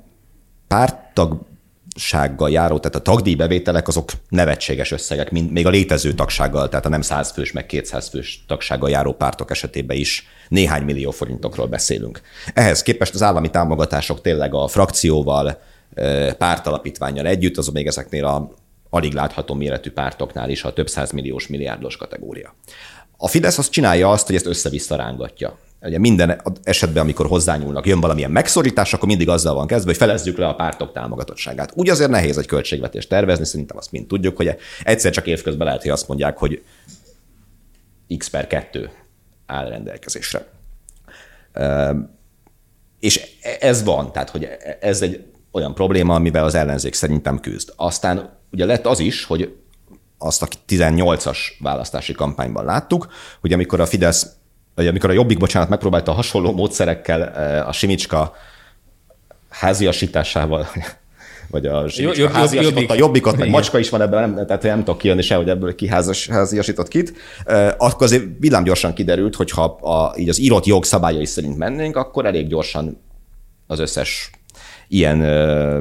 párttagsággal járó, tehát a tagdíj bevételek azok nevetséges összegek, mint még a létező tagsággal, tehát a nem 100 fős, meg 200 fős tagsággal járó pártok esetében is néhány millió forintokról beszélünk. Ehhez képest az állami támogatások tényleg a frakcióval, pártalapítványjal együtt, az még ezeknél a alig látható méretű pártoknál is a több milliós milliárdos kategória. A Fidesz azt csinálja azt, hogy ezt össze-vissza rángatja. Ugye minden esetben, amikor hozzányúlnak, jön valamilyen megszorítás, akkor mindig azzal van kezdve, hogy felezzük le a pártok támogatottságát. Úgy azért nehéz egy költségvetést tervezni, szerintem azt mind tudjuk, hogy egyszer csak évközben lehet, hogy azt mondják, hogy x per 2 áll rendelkezésre. És ez van, tehát hogy ez egy olyan probléma, amivel az ellenzék szerintem küzd. Aztán ugye lett az is, hogy azt a 18-as választási kampányban láttuk, hogy amikor a Fidesz, vagy amikor a Jobbik, bocsánat, megpróbálta hasonló módszerekkel eh, a Simicska háziasításával vagy a Simicska jobb, háziasított, a jobbikot, meg macska is van ebben, nem, tehát nem tudok kijönni se, hogy ebből ki házas, háziasított kit, eh, akkor azért villámgyorsan kiderült, hogy ha a, így az írott jog szabályai szerint mennénk, akkor elég gyorsan az összes ilyen eh,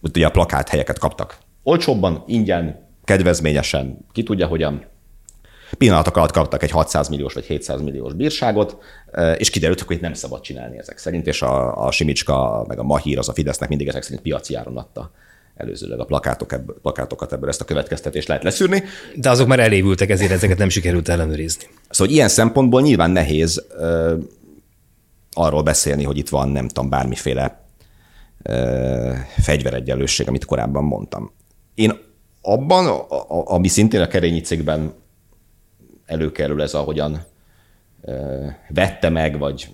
ugye a plakát helyeket kaptak. Olcsóbban, ingyen, kedvezményesen, ki tudja hogyan, pillanatok alatt kaptak egy 600 milliós vagy 700 milliós bírságot, és kiderült, hogy nem szabad csinálni ezek szerint, és a, a Simicska, meg a Mahír, az a Fidesznek mindig ezek szerint piaci áron adta előzőleg a plakátok ebből, plakátokat ebből ezt a következtetést lehet leszűrni. De azok már elévültek, ezért ezeket nem sikerült ellenőrizni. Szóval ilyen szempontból nyilván nehéz ö, arról beszélni, hogy itt van nem tudom, bármiféle fegyveregyenlőség, amit korábban mondtam. Én abban, ami szintén a kerényi cégben előkerül ez, ahogyan vette meg, vagy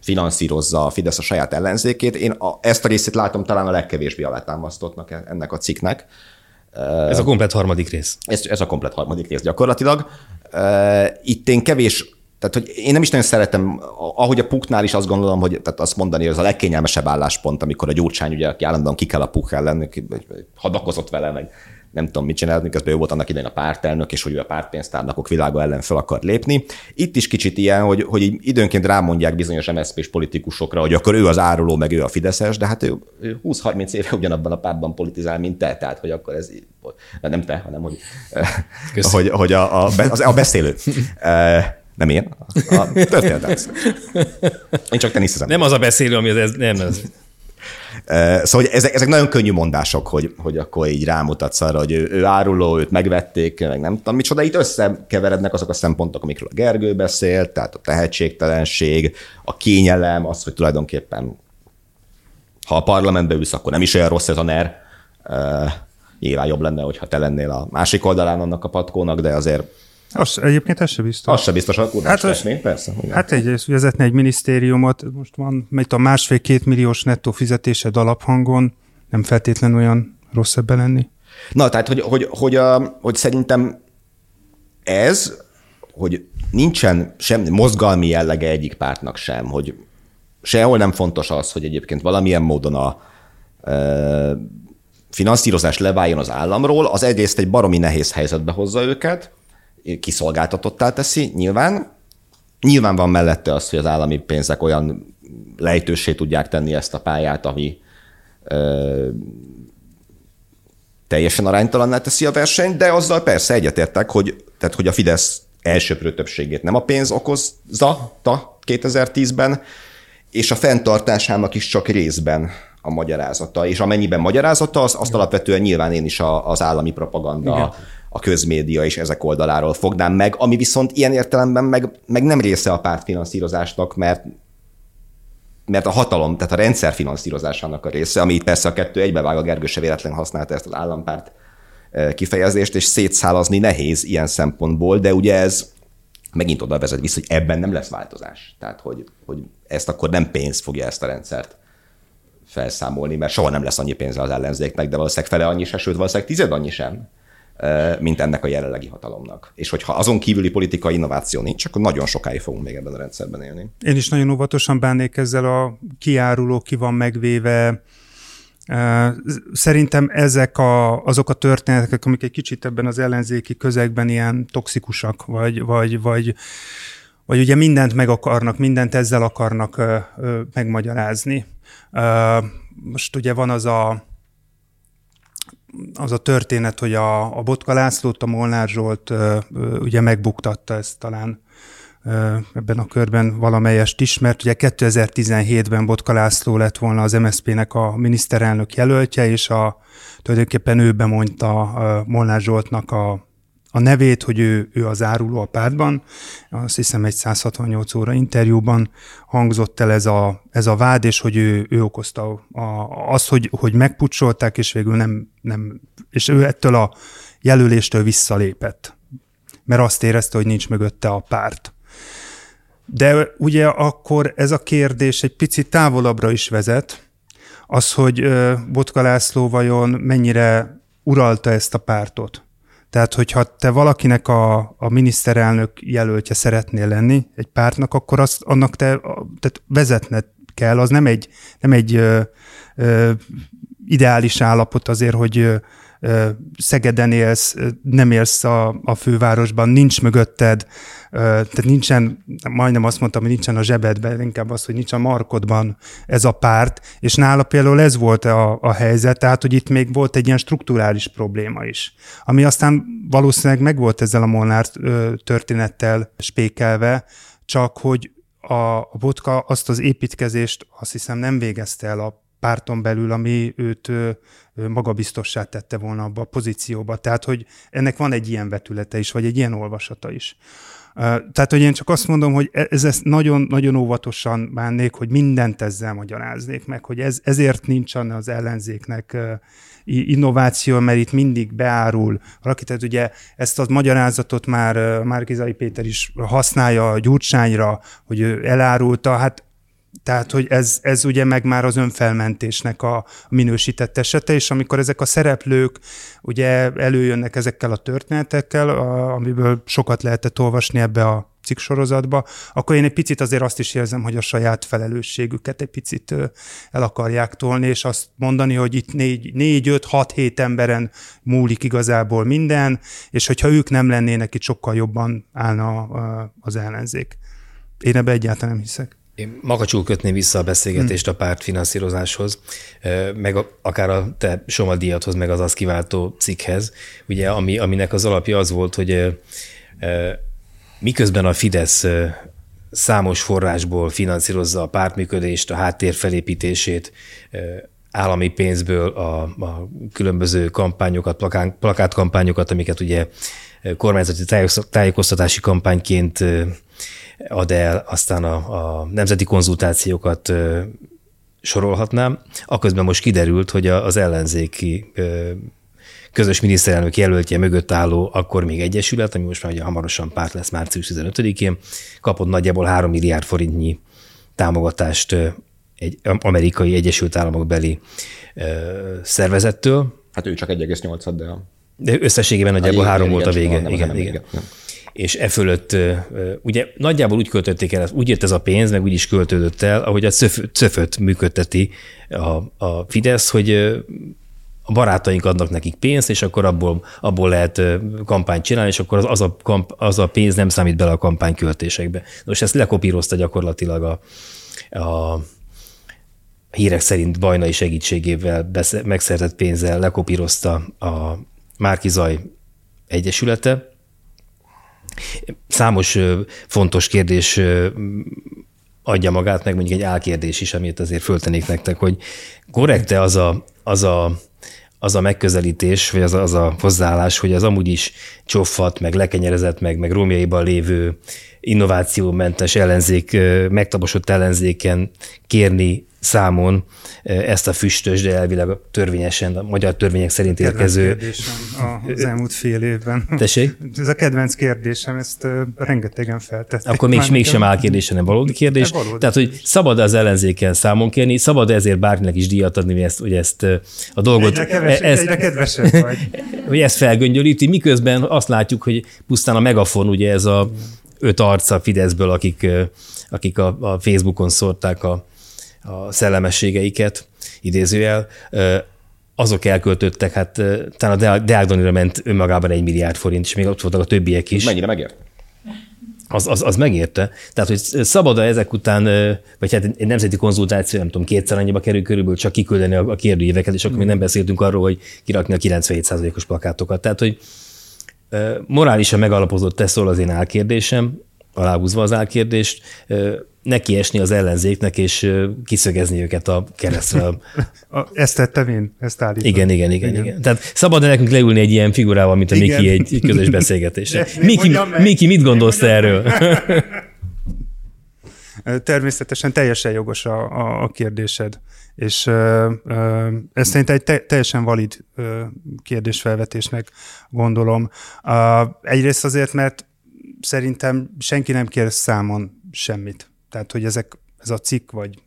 finanszírozza a Fidesz a saját ellenzékét. Én a, ezt a részét látom talán a legkevésbé alátámasztottnak e, ennek a cikknek. Ez a komplet harmadik rész. Ez, ez a komplet harmadik rész gyakorlatilag. Itt én kevés tehát, hogy én nem is nagyon szeretem, ahogy a puknál is azt gondolom, hogy tehát azt mondani, hogy ez a legkényelmesebb álláspont, amikor a Gyurcsány ugye, aki állandóan ki kell a puk ellen, hadakozott vele, meg nem tudom mit csinálni, miközben ő volt annak idején a pártelnök, és hogy ő a pártpénztárnokok világa ellen fel akar lépni. Itt is kicsit ilyen, hogy, hogy időnként rámondják bizonyos MSZP-s politikusokra, hogy akkor ő az áruló, meg ő a Fideszes, de hát ő, ő 20-30 éve ugyanabban a pártban politizál, mint te, tehát hogy akkor ez nem te, hanem hogy, hogy, hogy a, a, a beszélő. Nem én, a történet. Én csak teniszezem. Nem az a beszélő, ami az, nem az. Szóval ezek, ezek nagyon könnyű mondások, hogy, hogy akkor így rámutatsz arra, hogy ő, ő áruló, őt megvették, meg nem tudom micsoda. Itt összekeverednek azok a szempontok, amikről a Gergő beszélt, tehát a tehetségtelenség, a kényelem, az, hogy tulajdonképpen ha a parlamentbe ülsz, akkor nem is olyan rossz ez a NER. Uh, nyilván jobb lenne, hogyha te lennél a másik oldalán annak a patkónak, de azért az, egyébként ez se biztos. Az se biztos, akkor hát, lesné, persze. Igen. Hát egyrészt vezetne egy minisztériumot, most van megy a másfél-két milliós nettó fizetésed alaphangon, nem feltétlenül olyan rossz ebbe lenni. Na, tehát, hogy, hogy, hogy, a, hogy szerintem ez, hogy nincsen semmi mozgalmi jellege egyik pártnak sem, hogy sehol nem fontos az, hogy egyébként valamilyen módon a e, finanszírozás leváljon az államról, az egyrészt egy baromi nehéz helyzetbe hozza őket, kiszolgáltatottá teszi, nyilván. Nyilván van mellette az, hogy az állami pénzek olyan lejtősé tudják tenni ezt a pályát, ami ö, teljesen aránytalanná teszi a versenyt, de azzal persze egyetértek, hogy, tehát, hogy a Fidesz elsőprő többségét nem a pénz okozza 2010-ben, és a fenntartásának is csak részben a magyarázata. És amennyiben magyarázata, az, azt alapvetően nyilván én is az állami propaganda Igen a közmédia és ezek oldaláról fognám meg, ami viszont ilyen értelemben meg, meg nem része a pártfinanszírozásnak, mert mert a hatalom, tehát a rendszer finanszírozásának a része, ami itt persze a kettő egybevág, a Gergő se véletlen használta ezt az állampárt e, kifejezést, és szétszálazni nehéz ilyen szempontból, de ugye ez megint oda vezet vissza, hogy ebben nem lesz változás. Tehát, hogy, hogy ezt akkor nem pénz fogja ezt a rendszert felszámolni, mert soha nem lesz annyi pénze az ellenzéknek, de valószínűleg fele annyi se, sőt valószínűleg tized annyi sem mint ennek a jelenlegi hatalomnak. És hogyha azon kívüli politikai innováció nincs, akkor nagyon sokáig fogunk még ebben a rendszerben élni. Én is nagyon óvatosan bánnék ezzel a kiáruló, ki van megvéve, Szerintem ezek a, azok a történetek, amik egy kicsit ebben az ellenzéki közegben ilyen toxikusak, vagy, vagy, vagy, vagy ugye mindent meg akarnak, mindent ezzel akarnak megmagyarázni. Most ugye van az a az a történet, hogy a, a Botka Lászlót, a Molnár Zsolt ugye megbuktatta ezt talán ebben a körben valamelyest is, mert ugye 2017-ben Botka László lett volna az MSZP-nek a miniszterelnök jelöltje, és a, tulajdonképpen ő bemondta Molnár Zsoltnak a a nevét, hogy ő, ő az áruló a pártban. Azt hiszem egy 168 óra interjúban hangzott el ez a, ez a vád, és hogy ő, ő okozta a, azt, hogy, hogy megpucsolták, és végül nem, nem, és ő ettől a jelöléstől visszalépett, mert azt érezte, hogy nincs mögötte a párt. De ugye akkor ez a kérdés egy picit távolabbra is vezet, az, hogy Botka László vajon mennyire uralta ezt a pártot. Tehát, hogyha te valakinek a, a miniszterelnök jelöltje szeretnél lenni egy pártnak, akkor azt, annak te tehát vezetned kell. Az nem egy, nem egy ö, ö, ideális állapot azért, hogy Szegeden élsz, nem élsz a, a fővárosban, nincs mögötted, tehát nincsen, majdnem azt mondtam, hogy nincsen a zsebedben, inkább az, hogy nincs a markodban ez a párt, és nála például ez volt a, a helyzet, tehát hogy itt még volt egy ilyen strukturális probléma is, ami aztán valószínűleg megvolt ezzel a Molnár történettel spékelve, csak hogy a, a Botka azt az építkezést azt hiszem nem végezte el a párton belül, ami őt magabiztossá tette volna abba a pozícióba. Tehát, hogy ennek van egy ilyen vetülete is, vagy egy ilyen olvasata is. Tehát, hogy én csak azt mondom, hogy e, ez ezt nagyon, nagyon óvatosan bánnék, hogy mindent ezzel magyaráznék meg, hogy ez, ezért nincsen az ellenzéknek innováció, mert itt mindig beárul valaki. Tehát ugye ezt a magyarázatot már Márkizai Péter is használja a Gyurcsányra, hogy ő elárulta. Hát tehát, hogy ez, ez ugye meg már az önfelmentésnek a minősített esete, és amikor ezek a szereplők ugye előjönnek ezekkel a történetekkel, a, amiből sokat lehetett olvasni ebbe a cikksorozatba, akkor én egy picit azért azt is érzem, hogy a saját felelősségüket egy picit el akarják tolni, és azt mondani, hogy itt négy, négy öt, hat, hét emberen múlik igazából minden, és hogyha ők nem lennének, itt sokkal jobban állna az ellenzék. Én ebbe egyáltalán nem hiszek. Én makacsul kötném vissza a beszélgetést a pártfinanszírozáshoz, meg akár a te Soma díjathoz, meg az az kiváltó cikkhez, ugye, ami, aminek az alapja az volt, hogy miközben a Fidesz számos forrásból finanszírozza a pártműködést, a háttér felépítését, állami pénzből a, a különböző kampányokat, plakán, plakátkampányokat, amiket ugye kormányzati tájékoztatási kampányként ad el, aztán a, a nemzeti konzultációkat sorolhatnám. Aközben most kiderült, hogy az ellenzéki közös miniszterelnök jelöltje mögött álló akkor még egyesület, ami most már ugye hamarosan párt lesz március 15-én, kapott nagyjából 3 milliárd forintnyi támogatást egy amerikai Egyesült Államok beli szervezettől. Hát ő csak 1,8 de. De összességében nagyjából három volt a vége. Igen, igen, igen. igen és e fölött ugye nagyjából úgy költötték el, úgy jött ez a pénz, meg úgy is költődött el, ahogy a cöföt működteti a, a Fidesz, hogy a barátaink adnak nekik pénzt, és akkor abból, abból lehet kampányt csinálni, és akkor az, az, a, kamp, az a pénz nem számít bele a kampányköltésekbe. Most ezt lekopírozta gyakorlatilag a, a hírek szerint bajnai segítségével megszerzett pénzzel lekopírozta a Márkizaj Egyesülete, Számos fontos kérdés adja magát, meg mondjuk egy álkérdés is, amit azért föltenék nektek, hogy korrekte az a, az a az a megközelítés, vagy az a, az a hozzáállás, hogy az amúgy is csoffat, meg lekenyerezett, meg, meg rómjaiban lévő innovációmentes ellenzék, megtaposott ellenzéken kérni számon ezt a füstös, de elvileg törvényesen, a magyar törvények szerint érkező... kérdésem az elmúlt fél évben. Tessék? Ez a kedvenc kérdésem, ezt rengetegen feltették. Akkor még, mégsem áll kérdés, hanem valódi kérdés. Valódi. Tehát, hogy szabad az ellenzéken számon kérni, szabad ezért bárkinek is díjat adni, hogy ezt, hogy ezt a dolgot... Egyre, keves, ezt, egyre kedvesebb vagy. Hogy ezt felgöngyölíti, miközben azt látjuk, hogy pusztán a megafon, ugye ez a öt arca Fideszből, akik, akik a, a Facebookon szórták a, a szellemességeiket, idézőjel, azok elköltöttek, hát talán a Deák Donira ment önmagában egy milliárd forint, és még ott voltak a többiek is. Mennyire megért? Az, az, az megérte. Tehát, hogy szabad ezek után, vagy hát egy nemzeti konzultáció, nem tudom, kétszer annyiba kerül körülbelül csak kiküldeni a, a kérdőíveket, és akkor még nem beszéltünk arról, hogy kirakni a 97%-os plakátokat. Tehát, hogy morálisan megalapozott te szól az én álkérdésem, aláhúzva az álkérdést, neki esni az ellenzéknek, és kiszögezni őket a keresztre. ezt tettem én, ezt állítom. Igen, igen, igen, igen. igen. Tehát szabad -e nekünk leülni egy ilyen figurával, mint a igen. Miki egy közös beszélgetésre. Miki, Miki, mit gondolsz erről? Természetesen teljesen jogos a, a, a kérdésed, és ö, ö, ez szerintem egy te, teljesen valid ö, kérdésfelvetésnek gondolom. Ö, egyrészt azért, mert szerintem senki nem kér számon semmit. Tehát, hogy ezek, ez a cikk, vagy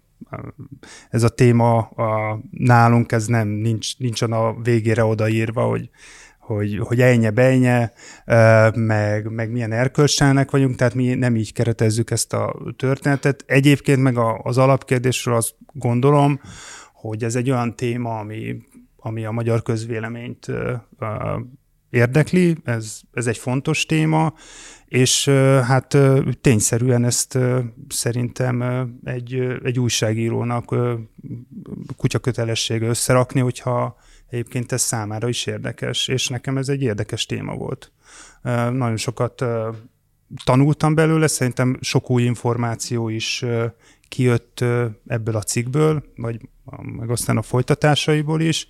ez a téma a, nálunk, ez nem, nincs, nincsen a végére odaírva, hogy, hogy, hogy ennyi, bejnye, meg, meg milyen erkölcselnek vagyunk, tehát mi nem így keretezzük ezt a történetet. Egyébként meg az alapkérdésről azt gondolom, hogy ez egy olyan téma, ami, ami a magyar közvéleményt érdekli, ez, ez egy fontos téma, és hát tényszerűen ezt szerintem egy, egy újságírónak kutyakötelessége összerakni, hogyha Egyébként ez számára is érdekes, és nekem ez egy érdekes téma volt. Nagyon sokat tanultam belőle, szerintem sok új információ is kijött ebből a cikkből, vagy meg aztán a folytatásaiból is.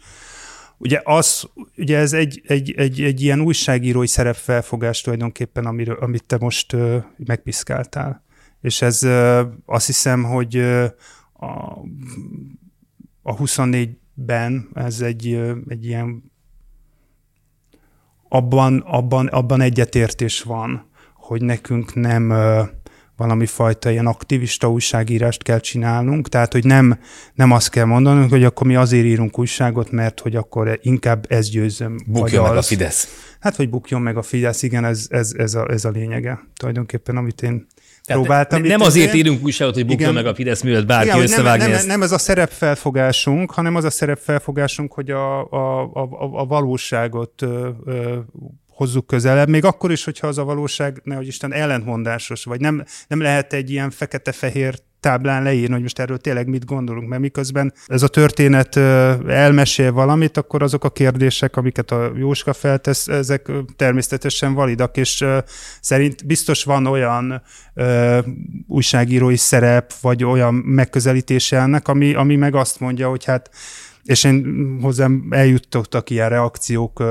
Ugye, az, ugye ez egy, egy, egy, egy ilyen újságírói szerepfelfogás tulajdonképpen, amiről, amit te most megpiszkáltál. És ez azt hiszem, hogy a, a 24 ben ez egy, egy ilyen abban, abban, abban egyetértés van, hogy nekünk nem valami fajta ilyen aktivista újságírást kell csinálnunk, tehát hogy nem, nem azt kell mondanunk, hogy akkor mi azért írunk újságot, mert hogy akkor inkább ez győzöm. Bukjon meg a Fidesz. Hát, hogy bukjon meg a Fidesz, igen, ez, ez, ez, a, ez a lényege tulajdonképpen, amit én tehát próbáltam. Nem azért írunk újságot, hogy bukjon meg a Fidesz, mivel bárki igen, összevágni nem, nem, nem, ez a szerepfelfogásunk, hanem az a szerepfelfogásunk, hogy a, a, a, a valóságot ö, ö, hozzuk közelebb, még akkor is, hogyha az a valóság, nehogy Isten, ellentmondásos, vagy nem, nem lehet egy ilyen fekete-fehér táblán leírni, hogy most erről tényleg mit gondolunk, mert miközben ez a történet elmesél valamit, akkor azok a kérdések, amiket a Jóska feltesz, ezek természetesen validak, és szerint biztos van olyan újságírói szerep, vagy olyan megközelítése ennek, ami, ami meg azt mondja, hogy hát és én hozzám eljutottak ilyen reakciók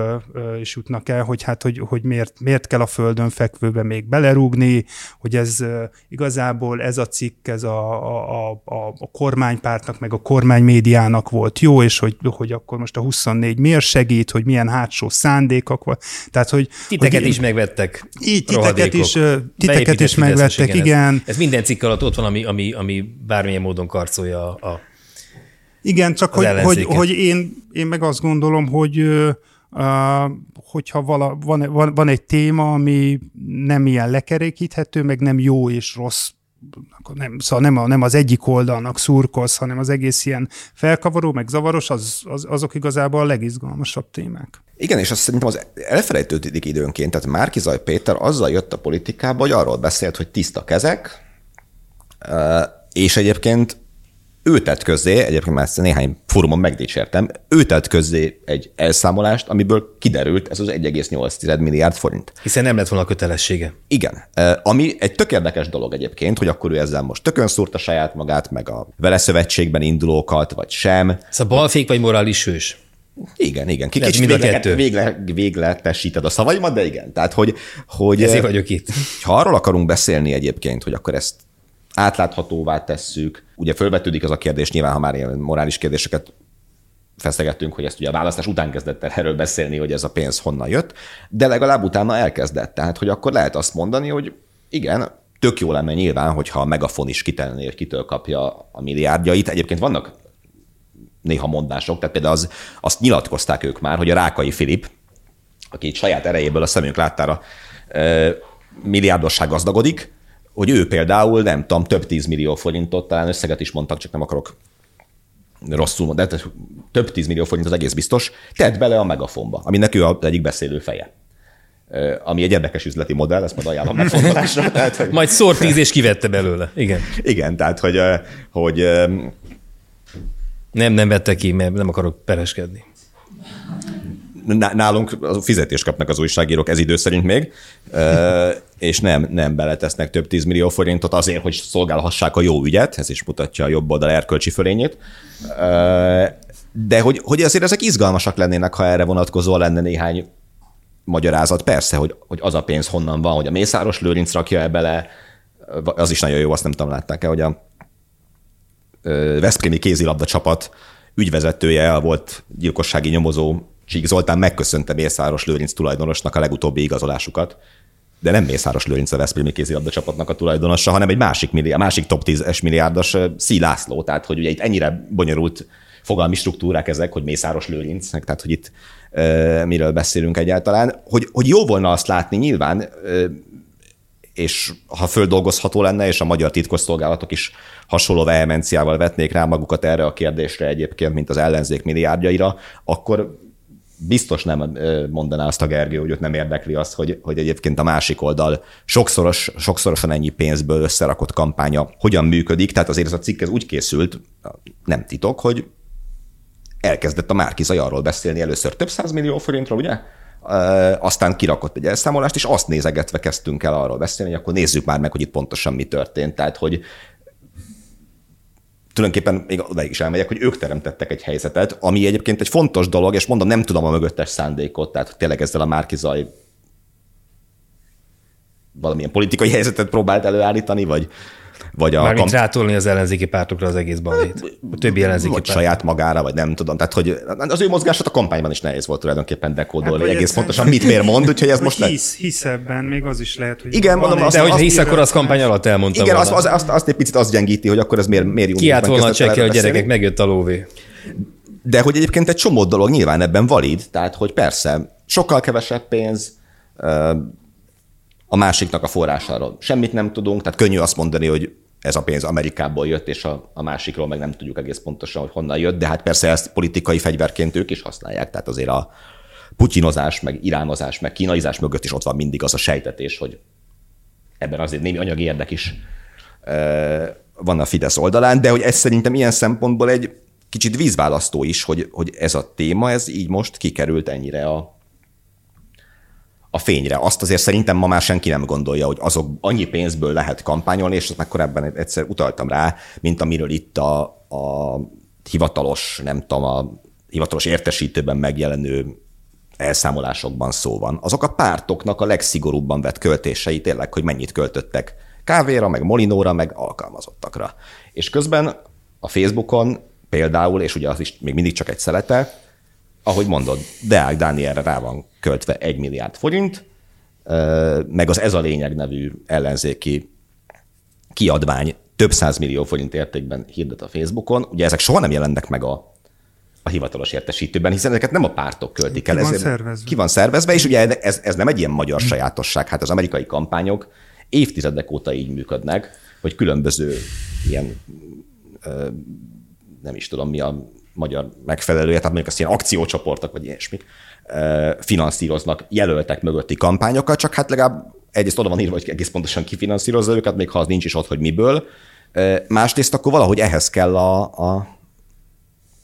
és jutnak el, hogy hát, hogy, hogy miért, miért kell a földön fekvőbe még belerúgni, hogy ez igazából ez a cikk, ez a, a, a, a kormánypártnak, meg a kormánymédiának volt jó, és hogy, hogy akkor most a 24 miért segít, hogy milyen hátsó szándékok van. Tehát, hogy, titeket hogy, is megvettek. Így, titeket is, titeket is megvettek, igen. igen. Ez, ez minden cikk alatt ott van, ami, ami, ami bármilyen módon karcolja a igen, csak hogy, hogy, hogy én, én meg azt gondolom, hogy uh, hogyha vala, van, van, van egy téma, ami nem ilyen lekerékíthető, meg nem jó és rossz nem, szóval nem, a, nem az egyik oldalnak szurkolsz, hanem az egész ilyen felkavaró, meg zavaros, az, az, azok igazából a legizgalmasabb témák. Igen, és azt szerintem az elfelejtődik időnként. Tehát Márkizaj Péter azzal jött a politikába, hogy arról beszélt, hogy tiszta kezek, és egyébként ő tett közzé, egyébként már ezt néhány fórumon megdicsértem, ő tett közzé egy elszámolást, amiből kiderült ez az 1,8 milliárd forint. Hiszen nem lett volna kötelessége. Igen. Ami egy tök érdekes dolog egyébként, hogy akkor ő ezzel most tökön szúrta saját magát, meg a vele szövetségben indulókat, vagy sem. Szóval balfék vagy morális hős? Igen, igen. Ki kicsit végle, végle, végletesíted a szavaimat, de igen. Tehát, hogy, hogy Ezért vagyok itt. Ha arról akarunk beszélni egyébként, hogy akkor ezt átláthatóvá tesszük. Ugye fölvetődik az a kérdés, nyilván, ha már ilyen morális kérdéseket feszegettünk, hogy ezt ugye a választás után kezdett el erről beszélni, hogy ez a pénz honnan jött, de legalább utána elkezdett. Tehát, hogy akkor lehet azt mondani, hogy igen, tök jó lenne nyilván, hogyha a megafon is kitenné, hogy kitől kapja a milliárdjait. Egyébként vannak néha mondások, tehát például az, azt nyilatkozták ők már, hogy a Rákai Filip, aki itt saját erejéből a szemünk láttára milliárdosság gazdagodik, hogy ő például, nem tudom, több tízmillió forintot, talán összeget is mondtak, csak nem akarok rosszul de több tízmillió forint az egész biztos, tett bele a megafonba, aminek ő az egyik beszélő feje. Ami egy érdekes üzleti modell, ezt majd ajánlom megfontolásra. tehát, hogy... Majd szór tíz és kivette belőle. Igen. Igen, tehát, hogy, hogy nem, nem vette ki, mert nem akarok pereskedni nálunk fizetést kapnak az újságírók ez idő szerint még, és nem, nem beletesznek több tízmillió forintot azért, hogy szolgálhassák a jó ügyet, ez is mutatja a jobb oldal erkölcsi fölényét. De hogy, hogy azért ezek izgalmasak lennének, ha erre vonatkozó lenne néhány magyarázat. Persze, hogy, hogy az a pénz honnan van, hogy a Mészáros Lőrinc rakja e bele, az is nagyon jó, azt nem tudom, látták-e, hogy a Veszprémi kézilabda csapat ügyvezetője volt gyilkossági nyomozó Csík Zoltán megköszönte Mészáros Lőrinc tulajdonosnak a legutóbbi igazolásukat, de nem Mészáros Lőrinc a Veszprémi kézilabda csapatnak a tulajdonosa, hanem egy másik, milliárd, másik top 10-es milliárdos Szí László. Tehát, hogy ugye itt ennyire bonyolult fogalmi struktúrák ezek, hogy Mészáros Lőrinc, tehát, hogy itt e, miről beszélünk egyáltalán. Hogy, hogy jó volna azt látni nyilván, e, és ha földolgozható lenne, és a magyar titkosszolgálatok is hasonló vehemenciával vetnék rá magukat erre a kérdésre egyébként, mint az ellenzék milliárdjaira, akkor biztos nem mondaná azt a Gergő, hogy őt nem érdekli az, hogy, hogy egyébként a másik oldal sokszoros, sokszorosan ennyi pénzből összerakott kampánya hogyan működik. Tehát azért ez a cikk ez úgy készült, nem titok, hogy elkezdett a Márkizaj arról beszélni először több millió forintról, ugye? aztán kirakott egy elszámolást, és azt nézegetve kezdtünk el arról beszélni, hogy akkor nézzük már meg, hogy itt pontosan mi történt. Tehát, hogy tulajdonképpen még oda is elmegyek, hogy ők teremtettek egy helyzetet, ami egyébként egy fontos dolog, és mondom, nem tudom a mögöttes szándékot, tehát tényleg ezzel a Márkizaj valamilyen politikai helyzetet próbált előállítani, vagy, vagy a... Mármint kamp... rátolni az ellenzéki pártokra az egész balét. A többi ellenzéki vagy párt. saját magára, vagy nem tudom. Tehát, hogy az ő mozgását a kampányban is nehéz volt tulajdonképpen dekódolni hát, egész pontosan, mit miért mond, úgyhogy ez most... Hisz, hisz ebben, még az is lehet, hogy... Igen, mondom, azt, de hogy hisz, akkor az kampány alatt elmondta Igen, azt, az, azt, azt, egy picit azt gyengíti, hogy akkor ez miért, miért jó. Kiállt volna a csekke, a gyerekek, megjött a lóvé. De hogy egyébként egy csomó dolog nyilván ebben valid, tehát hogy persze, sokkal kevesebb pénz, a másiknak a forrásáról. Semmit nem tudunk, tehát könnyű azt mondani, hogy ez a pénz Amerikából jött, és a, a másikról meg nem tudjuk egész pontosan, hogy honnan jött, de hát persze ezt politikai fegyverként ők is használják, tehát azért a putyinozás, meg iránozás, meg kínalizás mögött is ott van mindig az a sejtetés, hogy ebben azért némi anyagi érdek is van a Fidesz oldalán, de hogy ez szerintem ilyen szempontból egy kicsit vízválasztó is, hogy, hogy ez a téma, ez így most kikerült ennyire a, a fényre. Azt azért szerintem ma már senki nem gondolja, hogy azok annyi pénzből lehet kampányolni, és ezt már korábban egyszer utaltam rá, mint amiről itt a, a hivatalos, nem tudom, a hivatalos értesítőben megjelenő elszámolásokban szó van. Azok a pártoknak a legszigorúbban vett költései tényleg, hogy mennyit költöttek kávéra, meg molinóra, meg alkalmazottakra. És közben a Facebookon például, és ugye az is még mindig csak egy szelete, ahogy mondod, Deák Dánielre rá van költve egy milliárd forint, meg az Ez a lényeg nevű ellenzéki kiadvány több millió forint értékben hirdet a Facebookon. Ugye ezek soha nem jelennek meg a, a hivatalos értesítőben, hiszen ezeket nem a pártok költik el. Ki van ezért szervezve. Ki van szervezve, és ugye ez, ez nem egy ilyen magyar sajátosság. Hát az amerikai kampányok évtizedek óta így működnek, hogy különböző ilyen nem is tudom mi a magyar megfelelője, tehát mondjuk azt ilyen akciócsoportok, vagy ilyesmik, finanszíroznak jelöltek mögötti kampányokat, csak hát legalább egyrészt oda van írva, hogy egész pontosan kifinanszírozza őket, még ha az nincs is ott, hogy miből. Másrészt akkor valahogy ehhez kell a, a,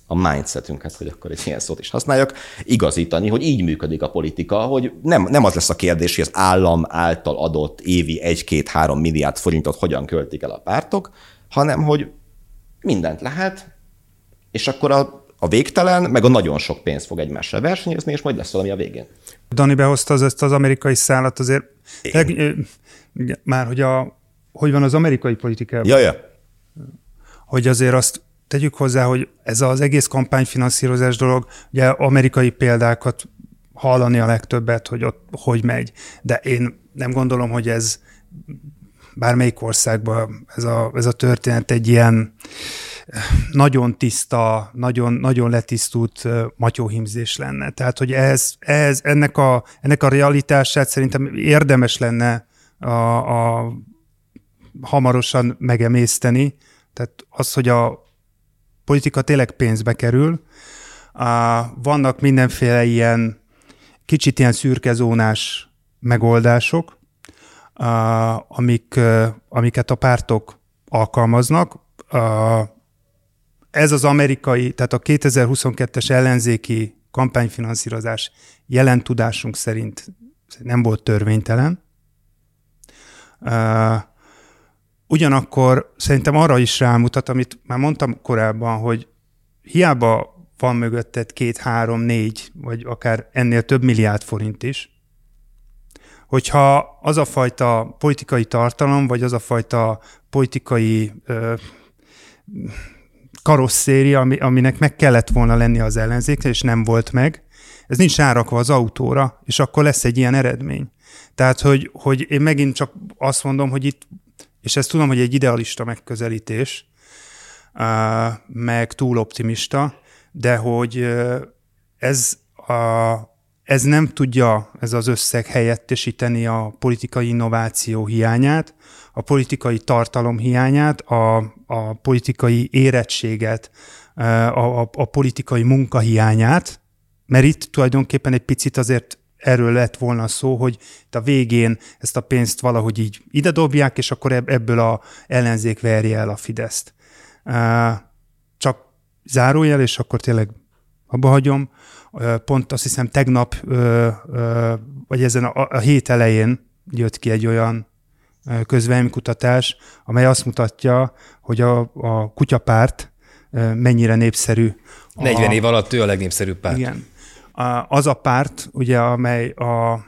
a mindsetünket, hogy akkor egy ilyen szót is használjak, igazítani, hogy így működik a politika, hogy nem, nem az lesz a kérdés, hogy az állam által adott évi 1-2-3 milliárd forintot hogyan költik el a pártok, hanem hogy mindent lehet, és akkor a, a végtelen, meg a nagyon sok pénz fog egymással versenyezni, és majd lesz valami a végén. Dani behozta az, ezt az amerikai szállat azért. Leg, már, hogy, a, hogy van az amerikai politikában. Ja, ja. Hogy azért azt tegyük hozzá, hogy ez az egész kampányfinanszírozás dolog, ugye amerikai példákat hallani a legtöbbet, hogy ott hogy megy. De én nem gondolom, hogy ez bármelyik országban ez a, ez a történet egy ilyen nagyon tiszta, nagyon, nagyon letisztult matyóhimzés lenne. Tehát, hogy ez, ez, ennek, a, ennek a realitását szerintem érdemes lenne a, a hamarosan megemészteni. Tehát az, hogy a politika tényleg pénzbe kerül, vannak mindenféle ilyen kicsit ilyen szürkezónás megoldások, amik, amiket a pártok alkalmaznak ez az amerikai, tehát a 2022-es ellenzéki kampányfinanszírozás jelen tudásunk szerint nem volt törvénytelen. Uh, ugyanakkor szerintem arra is rámutat, amit már mondtam korábban, hogy hiába van mögötted két, három, négy, vagy akár ennél több milliárd forint is, hogyha az a fajta politikai tartalom, vagy az a fajta politikai karosszéria, ami, aminek meg kellett volna lenni az ellenzékre, és nem volt meg, ez nincs rárakva az autóra, és akkor lesz egy ilyen eredmény. Tehát, hogy, hogy én megint csak azt mondom, hogy itt, és ezt tudom, hogy egy idealista megközelítés, meg túl optimista, de hogy ez, a, ez nem tudja ez az összeg helyettesíteni a politikai innováció hiányát, a politikai tartalom hiányát, a, a politikai érettséget, a, a, a politikai munka hiányát, mert itt tulajdonképpen egy picit azért erről lett volna szó, hogy itt a végén ezt a pénzt valahogy így ide dobják, és akkor ebből a ellenzék verje el a Fideszt. Csak zárójel, és akkor tényleg abba hagyom. Pont azt hiszem tegnap, vagy ezen a, a hét elején jött ki egy olyan közvéleménykutatás, amely azt mutatja, hogy a, a kutyapárt mennyire népszerű. 40 a, év alatt ő a legnépszerűbb párt. Igen. Az a párt, ugye, amely a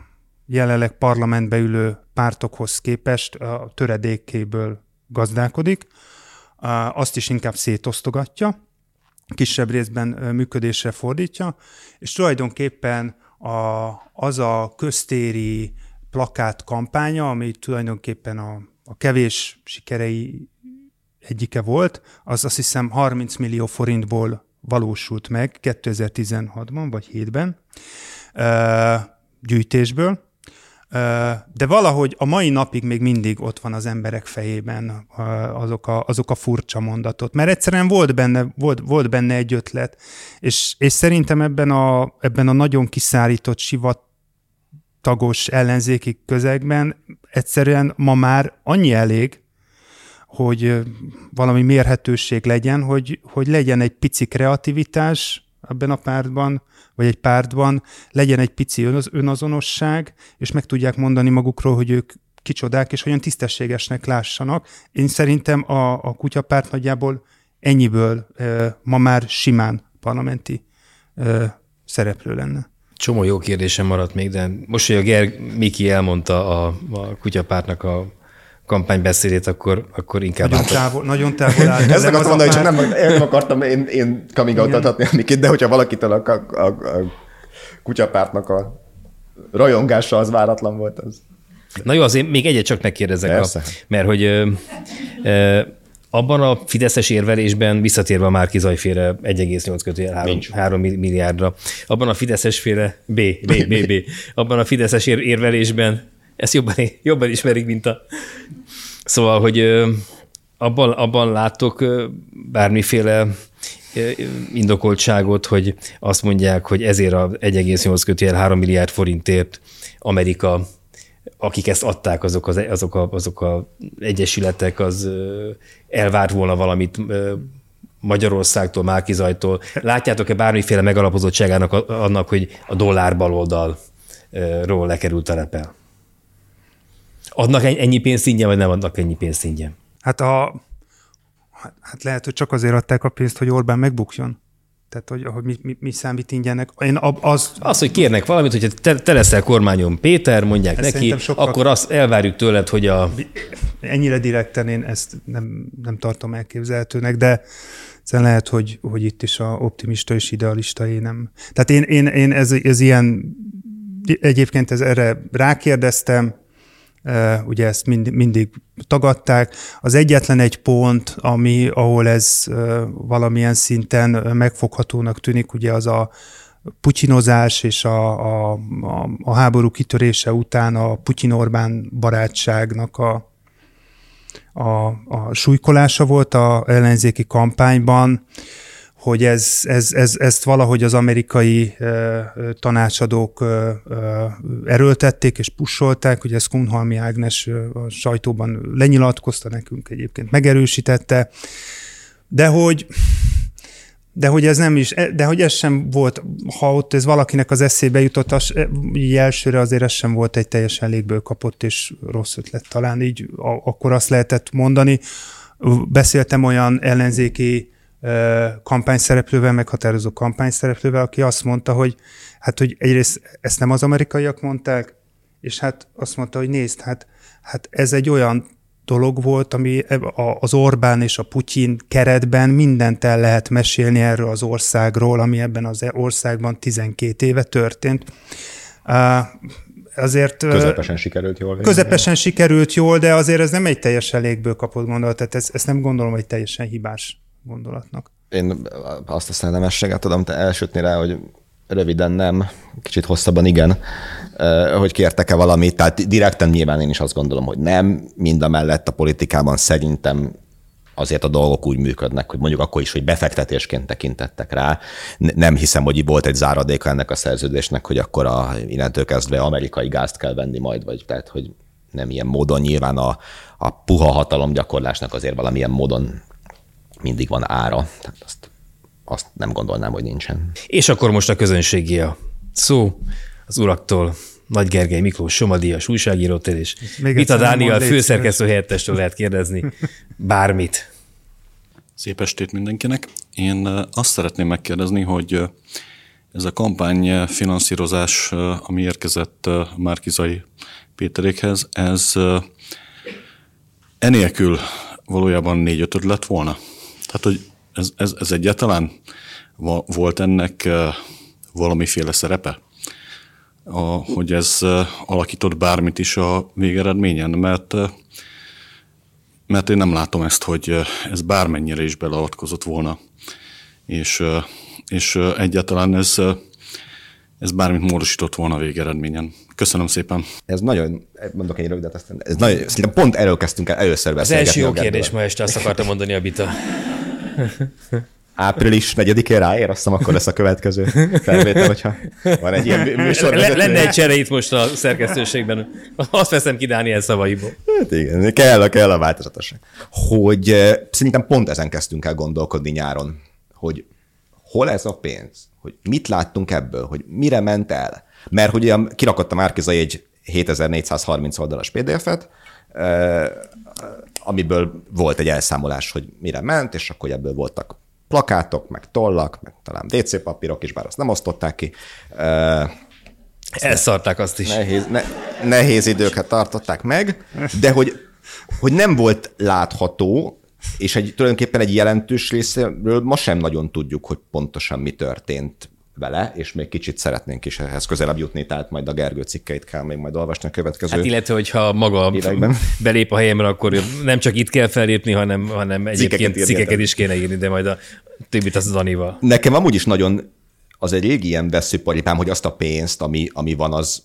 jelenleg parlamentbe ülő pártokhoz képest a töredékéből gazdálkodik, azt is inkább szétosztogatja, kisebb részben működésre fordítja, és tulajdonképpen a, az a köztéri plakát kampánya, ami tulajdonképpen a, a kevés sikerei egyike volt, az azt hiszem 30 millió forintból valósult meg 2016-ban vagy 7-ben gyűjtésből, de valahogy a mai napig még mindig ott van az emberek fejében azok a, azok a furcsa mondatot, mert egyszerűen volt benne, volt, volt benne egy ötlet, és, és szerintem ebben a, ebben a nagyon kiszárított sivatagos ellenzéki közegben egyszerűen ma már annyi elég, hogy valami mérhetőség legyen, hogy, hogy legyen egy pici kreativitás ebben a pártban, vagy egy pártban, legyen egy pici önazonosság, és meg tudják mondani magukról, hogy ők kicsodák, és olyan tisztességesnek lássanak. Én szerintem a, a kutyapárt nagyjából ennyiből ma már simán parlamenti szereplő lenne. Csomó jó kérdésem maradt még, de most, hogy a Ger Miki elmondta a, a kutyapártnak a kampánybeszédét, akkor, akkor inkább... Nagyon távol, nagyon távol állt. Ezt akartam mondani, hogy csak nem, én nem akartam én, én coming out adhatni Mikit, de hogyha valakitől a, a, a, a kutyapártnak a rajongása az váratlan volt, az... Na jó, azért még egyet csak megkérdezek, a, mert hogy ö, ö, abban a fideszes érvelésben, visszatérve a Márki Zajféle 1,8 kötőjel 3, 3 milliárdra, abban a fideszes féle B, B, B, B, abban a fideszes érvelésben ezt jobban, jobban ismerik, mint a... Szóval, hogy abban, abban látok bármiféle indokoltságot, hogy azt mondják, hogy ezért a 1,8 kötőjel 3 milliárd forintért Amerika, akik ezt adták, azok az, azok a, azok a egyesületek, az elvárt volna valamit Magyarországtól, Márkizajtól. Látjátok-e bármiféle megalapozottságának annak, hogy a dollár baloldalról lekerült a repel? Adnak ennyi pénzt ingyen, vagy nem adnak ennyi pénzt ingyen? Hát, a, hát lehet, hogy csak azért adták a pénzt, hogy Orbán megbukjon. Tehát, hogy, hogy mi, mi, mi számít ingyenek. Én az... az, hogy kérnek valamit, hogyha te, te leszel kormányon Péter, mondják ezt neki, sokkal... akkor azt elvárjuk tőled, hogy a... Ennyire direkten én ezt nem, nem tartom elképzelhetőnek, de szerintem lehet, hogy, hogy itt is a optimista és idealista én nem. Tehát én, én, én ez, ez ilyen, egyébként ez erre rákérdeztem, ugye ezt mind, mindig tagadták. Az egyetlen egy pont, ami, ahol ez valamilyen szinten megfoghatónak tűnik, ugye az a putyinozás és a, a, a, a háború kitörése után a Putyin-Orbán barátságnak a, a, a súlykolása volt a ellenzéki kampányban hogy ez, ez, ez, ezt valahogy az amerikai tanácsadók erőltették és pusolták, ugye ezt Kunhalmi Ágnes a sajtóban lenyilatkozta nekünk egyébként, megerősítette, de hogy de hogy ez nem is, de hogy ez sem volt, ha ott ez valakinek az eszébe jutott, az, így elsőre azért ez sem volt egy teljesen légből kapott és rossz ötlet. Talán, így akkor azt lehetett mondani. Beszéltem olyan ellenzéki kampányszereplővel, meghatározó kampányszereplővel, aki azt mondta, hogy hát, hogy egyrészt ezt nem az amerikaiak mondták, és hát azt mondta, hogy nézd, hát, hát ez egy olyan dolog volt, ami az Orbán és a Putyin keretben mindent el lehet mesélni erről az országról, ami ebben az országban 12 éve történt. Azért, közepesen sikerült jól. Közepesen sikerült jól, de azért ez nem egy teljesen légből kapott gondolat, tehát ezt, ezt nem gondolom, hogy teljesen hibás gondolatnak. Én azt a szellemességet tudom te elsütni rá, hogy röviden nem, kicsit hosszabban igen, hogy kértek-e valamit, tehát direkten nyilván én is azt gondolom, hogy nem, mind a mellett a politikában szerintem azért a dolgok úgy működnek, hogy mondjuk akkor is, hogy befektetésként tekintettek rá. Nem hiszem, hogy volt egy záradéka ennek a szerződésnek, hogy akkor a, innentől kezdve amerikai gázt kell venni majd, vagy tehát, hogy nem ilyen módon nyilván a, a puha hatalom gyakorlásnak azért valamilyen módon mindig van ára. Tehát azt, azt nem gondolnám, hogy nincsen. És akkor most a közönségi a szó az uraktól. Nagy Gergely Miklós Somadias újságírótól, és Vita Dániel főszerkesztő helyettestől lehet kérdezni bármit. Szép estét mindenkinek. Én azt szeretném megkérdezni, hogy Ez a kampányfinanszírozás, ami érkezett Márkizai Péterékhez, ez enélkül valójában négy-ötöd lett volna. Tehát, hogy ez, ez, ez egyáltalán volt ennek valamiféle szerepe? A, hogy ez alakított bármit is a végeredményen, mert mert én nem látom ezt, hogy ez bármennyire is beleavatkozott volna, és, és egyáltalán ez, ez bármit módosított volna a végeredményen. Köszönöm szépen. Ez nagyon, mondok egy rövidet, aztán ez nagyon, szerintem pont erről kezdtünk el először beszélgetni. Az első jó kérdés ma este, azt akartam mondani a Bita. április 4-én ráér, azt akkor lesz a következő felvétel, hogyha van egy ilyen műsor. Le, lenne egy csere itt most a szerkesztőségben. Azt veszem ki Dániel szavaiból. Hát igen, kell, a, kell a változatosság. Hogy uh, szerintem pont ezen kezdtünk el gondolkodni nyáron, hogy hol ez a pénz, hogy mit láttunk ebből, hogy mire ment el. Mert hogy olyan kirakott a Márkizai egy 7430 oldalas PDF-et, amiből volt egy elszámolás, hogy mire ment, és akkor ebből voltak plakátok, meg tollak, meg talán DC papírok is, bár azt nem osztották ki. Elszarták azt is. Nehéz, ne, nehéz időket tartották meg, de hogy, hogy nem volt látható, és egy, tulajdonképpen egy jelentős részéről ma sem nagyon tudjuk, hogy pontosan mi történt vele, és még kicsit szeretnénk is ehhez közelebb jutni, tehát majd a Gergő cikkeit kell még majd olvasni a következő Hát illetve, hogyha maga években. belép a helyemre, akkor nem csak itt kell felépni, hanem, hanem egyébként cikkeket, cikkeket is kéne írni, de majd a többit az Danival. Nekem amúgy is nagyon az egy régi ilyen veszőparipám, hogy azt a pénzt, ami, ami van, az,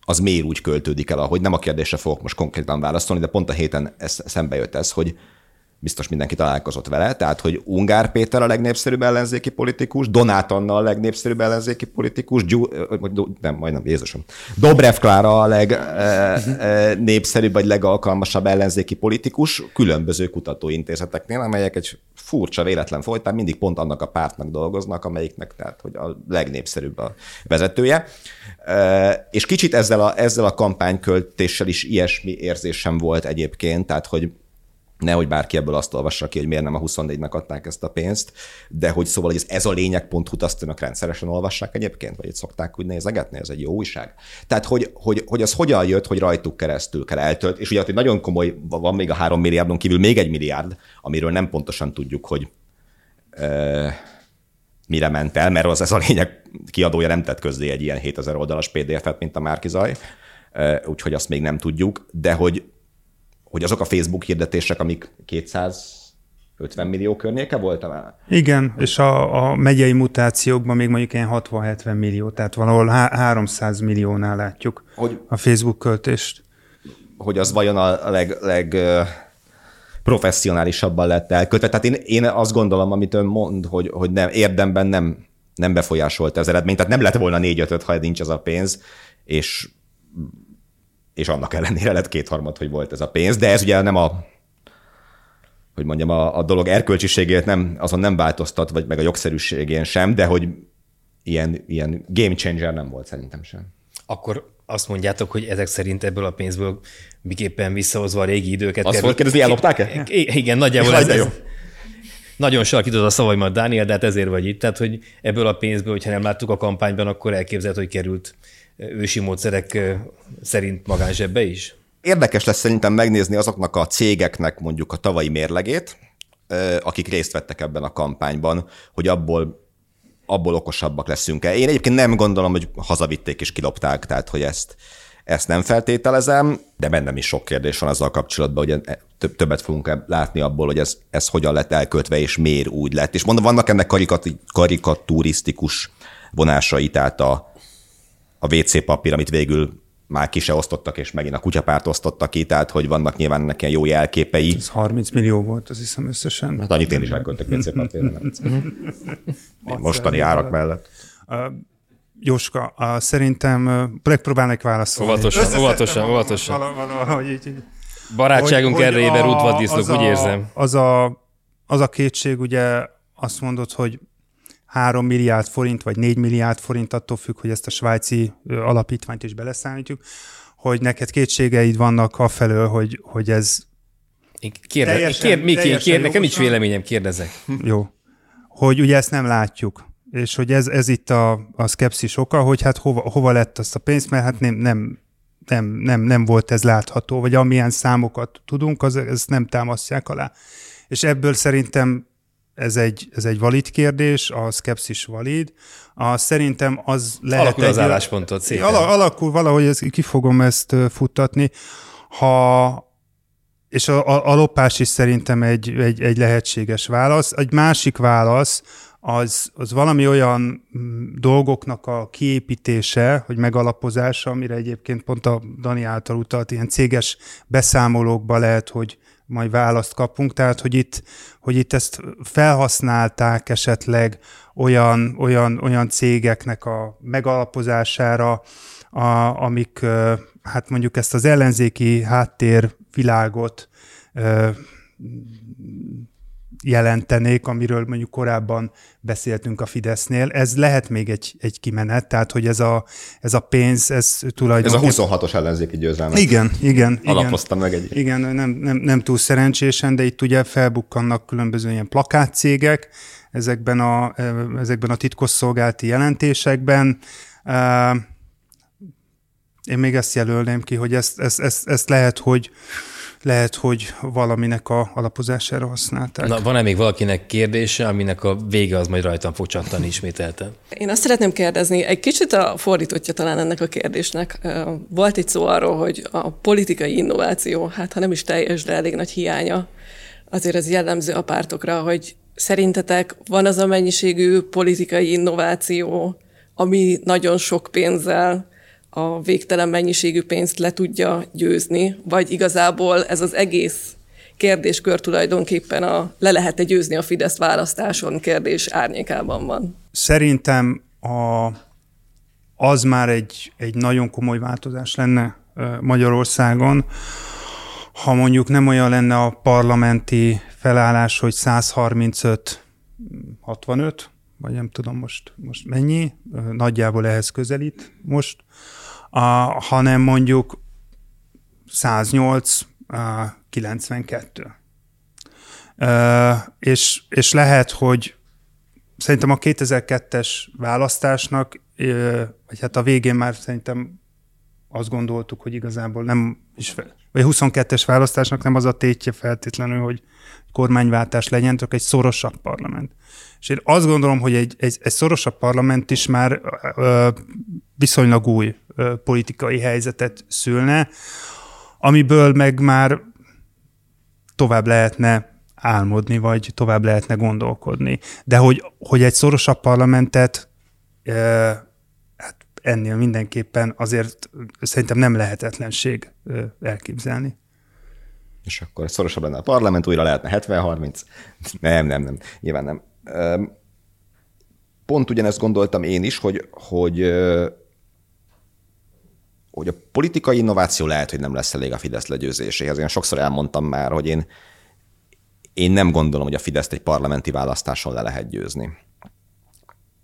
az miért úgy költődik el, ahogy nem a kérdésre fogok most konkrétan válaszolni, de pont a héten ez, szembe jött ez, hogy biztos mindenki találkozott vele, tehát hogy Ungár Péter a legnépszerűbb ellenzéki politikus, Donát Anna a legnépszerűbb ellenzéki politikus, Gyú, nem, majdnem, Jézusom, Dobrev Klára a legnépszerűbb vagy legalkalmasabb ellenzéki politikus különböző kutatóintézeteknél, amelyek egy furcsa véletlen folytán mindig pont annak a pártnak dolgoznak, amelyiknek tehát, hogy a legnépszerűbb a vezetője. És kicsit ezzel a, ezzel a kampányköltéssel is ilyesmi érzésem volt egyébként, tehát hogy nehogy bárki ebből azt olvassa ki, hogy miért nem a 24-nek adták ezt a pénzt, de hogy szóval, hogy ez, a lényeg.hu azt önök rendszeresen olvassák egyébként, vagy itt szokták úgy nézegetni, ez egy jó újság. Tehát, hogy, hogy, hogy az hogyan jött, hogy rajtuk keresztül kell eltölt, és ugye hogy nagyon komoly, van még a három milliárdon kívül még egy milliárd, amiről nem pontosan tudjuk, hogy e, mire ment el, mert az ez a lényeg kiadója nem tett közzé egy ilyen 7000 oldalas PDF-et, mint a Márkizaj, úgyhogy azt még nem tudjuk, de hogy hogy azok a Facebook hirdetések, amik 250 millió környéke volt? Igen, és a, a megyei mutációkban még mondjuk ilyen 60-70 millió, tehát valahol 300 milliónál látjuk hogy, a Facebook költést. Hogy az vajon a leg, leg professzionálisabban lett elkötve. Tehát én, én azt gondolom, amit ön mond, hogy, hogy nem, érdemben nem, nem befolyásolta az eredményt, tehát nem lett volna 4-5, ha nincs az a pénz, és és annak ellenére lett kétharmad, hogy volt ez a pénz, de ez ugye nem a hogy mondjam, a, a dolog erkölcsiségét nem, azon nem változtat, vagy meg a jogszerűségén sem, de hogy ilyen, ilyen game changer nem volt szerintem sem. Akkor azt mondjátok, hogy ezek szerint ebből a pénzből miképpen visszahozva a régi időket... Azt volt kérdezni, ellopták-e? Igen, nagyjából ez, ez, nagyon sarkított a szavaimat, Dániel, de hát ezért vagy itt. Tehát, hogy ebből a pénzből, hogyha nem láttuk a kampányban, akkor elképzelhető, hogy került ősi módszerek szerint magánzsebbe is? Érdekes lesz szerintem megnézni azoknak a cégeknek mondjuk a tavalyi mérlegét, akik részt vettek ebben a kampányban, hogy abból abból okosabbak leszünk-e. Én egyébként nem gondolom, hogy hazavitték és kilopták, tehát hogy ezt, ezt nem feltételezem, de bennem is sok kérdés van azzal kapcsolatban, hogy e, többet fogunk látni abból, hogy ez, ez hogyan lett elköltve, és miért úgy lett. És mondom, vannak ennek karikaturisztikus vonásai, tehát a, a WC papír, amit végül már ki se osztottak, és megint a kutyapárt osztottak ki, tehát hogy vannak nyilván ennek ilyen jó jelképei. Ez 30 millió volt, az hiszem összesen. Hát annyit én is elköltök WC papírra. Mostani árak mellett. Jóska, szerintem próbálnak válaszolni. Óvatosan, óvatosan, óvatosan. Valahogy így, így. Barátságunk erejében rútvaddiszlok, úgy érzem. Az a, az a kétség, ugye azt mondod, hogy 3 milliárd forint, vagy 4 milliárd forint, attól függ, hogy ezt a svájci alapítványt is beleszámítjuk, hogy neked kétségeid vannak afelől, hogy, hogy ez Kérde, teljesen, kér, Miki, kér, nekem nincs véleményem, kérdezek. Jó. Hogy ugye ezt nem látjuk. és hogy ez, ez itt a, a szkepszis oka, hogy hát hova, hova lett azt a pénzt, mert hát nem, nem, nem, nem, nem volt ez látható, vagy amilyen számokat tudunk, az, ezt nem támasztják alá. És ebből szerintem ez egy, ez egy valid kérdés, a szkepszis valid. A, szerintem az lehet... Alakul egy, az álláspontot szépen. Al- alakul valahogy, ez, ki fogom ezt futtatni. Ha, és a, a, a lopás is szerintem egy, egy, egy lehetséges válasz. Egy másik válasz, az, az valami olyan mm, dolgoknak a kiépítése, hogy megalapozása, amire egyébként pont a Dani által utalt, ilyen céges beszámolókba lehet, hogy majd választ kapunk, tehát hogy itt, hogy itt ezt felhasználták esetleg olyan, olyan, olyan cégeknek a megalapozására, a, amik hát mondjuk ezt az ellenzéki háttérvilágot jelentenék, amiről mondjuk korábban beszéltünk a Fidesznél. Ez lehet még egy, egy kimenet, tehát hogy ez a, ez a pénz, ez tulajdonképpen... Ez a 26-os ellenzéki győzelmet. Igen, igen. Alapoztam igen, meg egy. Igen, nem, nem, nem túl szerencsésen, de itt ugye felbukkannak különböző ilyen plakátcégek ezekben a, ezekben a titkosszolgálti jelentésekben. Én még ezt jelölném ki, hogy ezt, ezt, ezt, ezt lehet, hogy lehet, hogy valaminek a alapozására használták. Na, van-e még valakinek kérdése, aminek a vége az majd rajtam fog csattani ismételten? Én azt szeretném kérdezni, egy kicsit a fordítottja talán ennek a kérdésnek. Volt itt szó arról, hogy a politikai innováció, hát ha nem is teljes, de elég nagy hiánya, azért ez jellemző a pártokra, hogy szerintetek van az a mennyiségű politikai innováció, ami nagyon sok pénzzel a végtelen mennyiségű pénzt le tudja győzni, vagy igazából ez az egész kérdéskör tulajdonképpen a le lehet-e győzni a Fidesz választáson kérdés árnyékában van? Szerintem a, az már egy, egy nagyon komoly változás lenne Magyarországon, ha mondjuk nem olyan lenne a parlamenti felállás, hogy 135 65, vagy nem tudom most, most mennyi, nagyjából ehhez közelít most, a, hanem mondjuk 108, a 92. Uh, és, és lehet, hogy szerintem a 2002-es választásnak, vagy hát a végén már szerintem azt gondoltuk, hogy igazából nem is, vagy a 22-es választásnak nem az a tétje feltétlenül, hogy kormányváltás legyen, csak egy szorosabb parlament. És én azt gondolom, hogy egy, egy, egy szorosabb parlament is már ö, viszonylag új politikai helyzetet szülne, amiből meg már tovább lehetne álmodni, vagy tovább lehetne gondolkodni. De hogy, hogy egy szorosabb parlamentet ö, hát ennél mindenképpen azért szerintem nem lehetetlenség elképzelni és akkor szorosabb lenne a parlament, újra lehetne 70-30. Nem, nem, nem, nyilván nem. Pont ugyanezt gondoltam én is, hogy, hogy, hogy a politikai innováció lehet, hogy nem lesz elég a Fidesz legyőzéséhez. Én sokszor elmondtam már, hogy én, én nem gondolom, hogy a Fideszt egy parlamenti választáson le lehet győzni.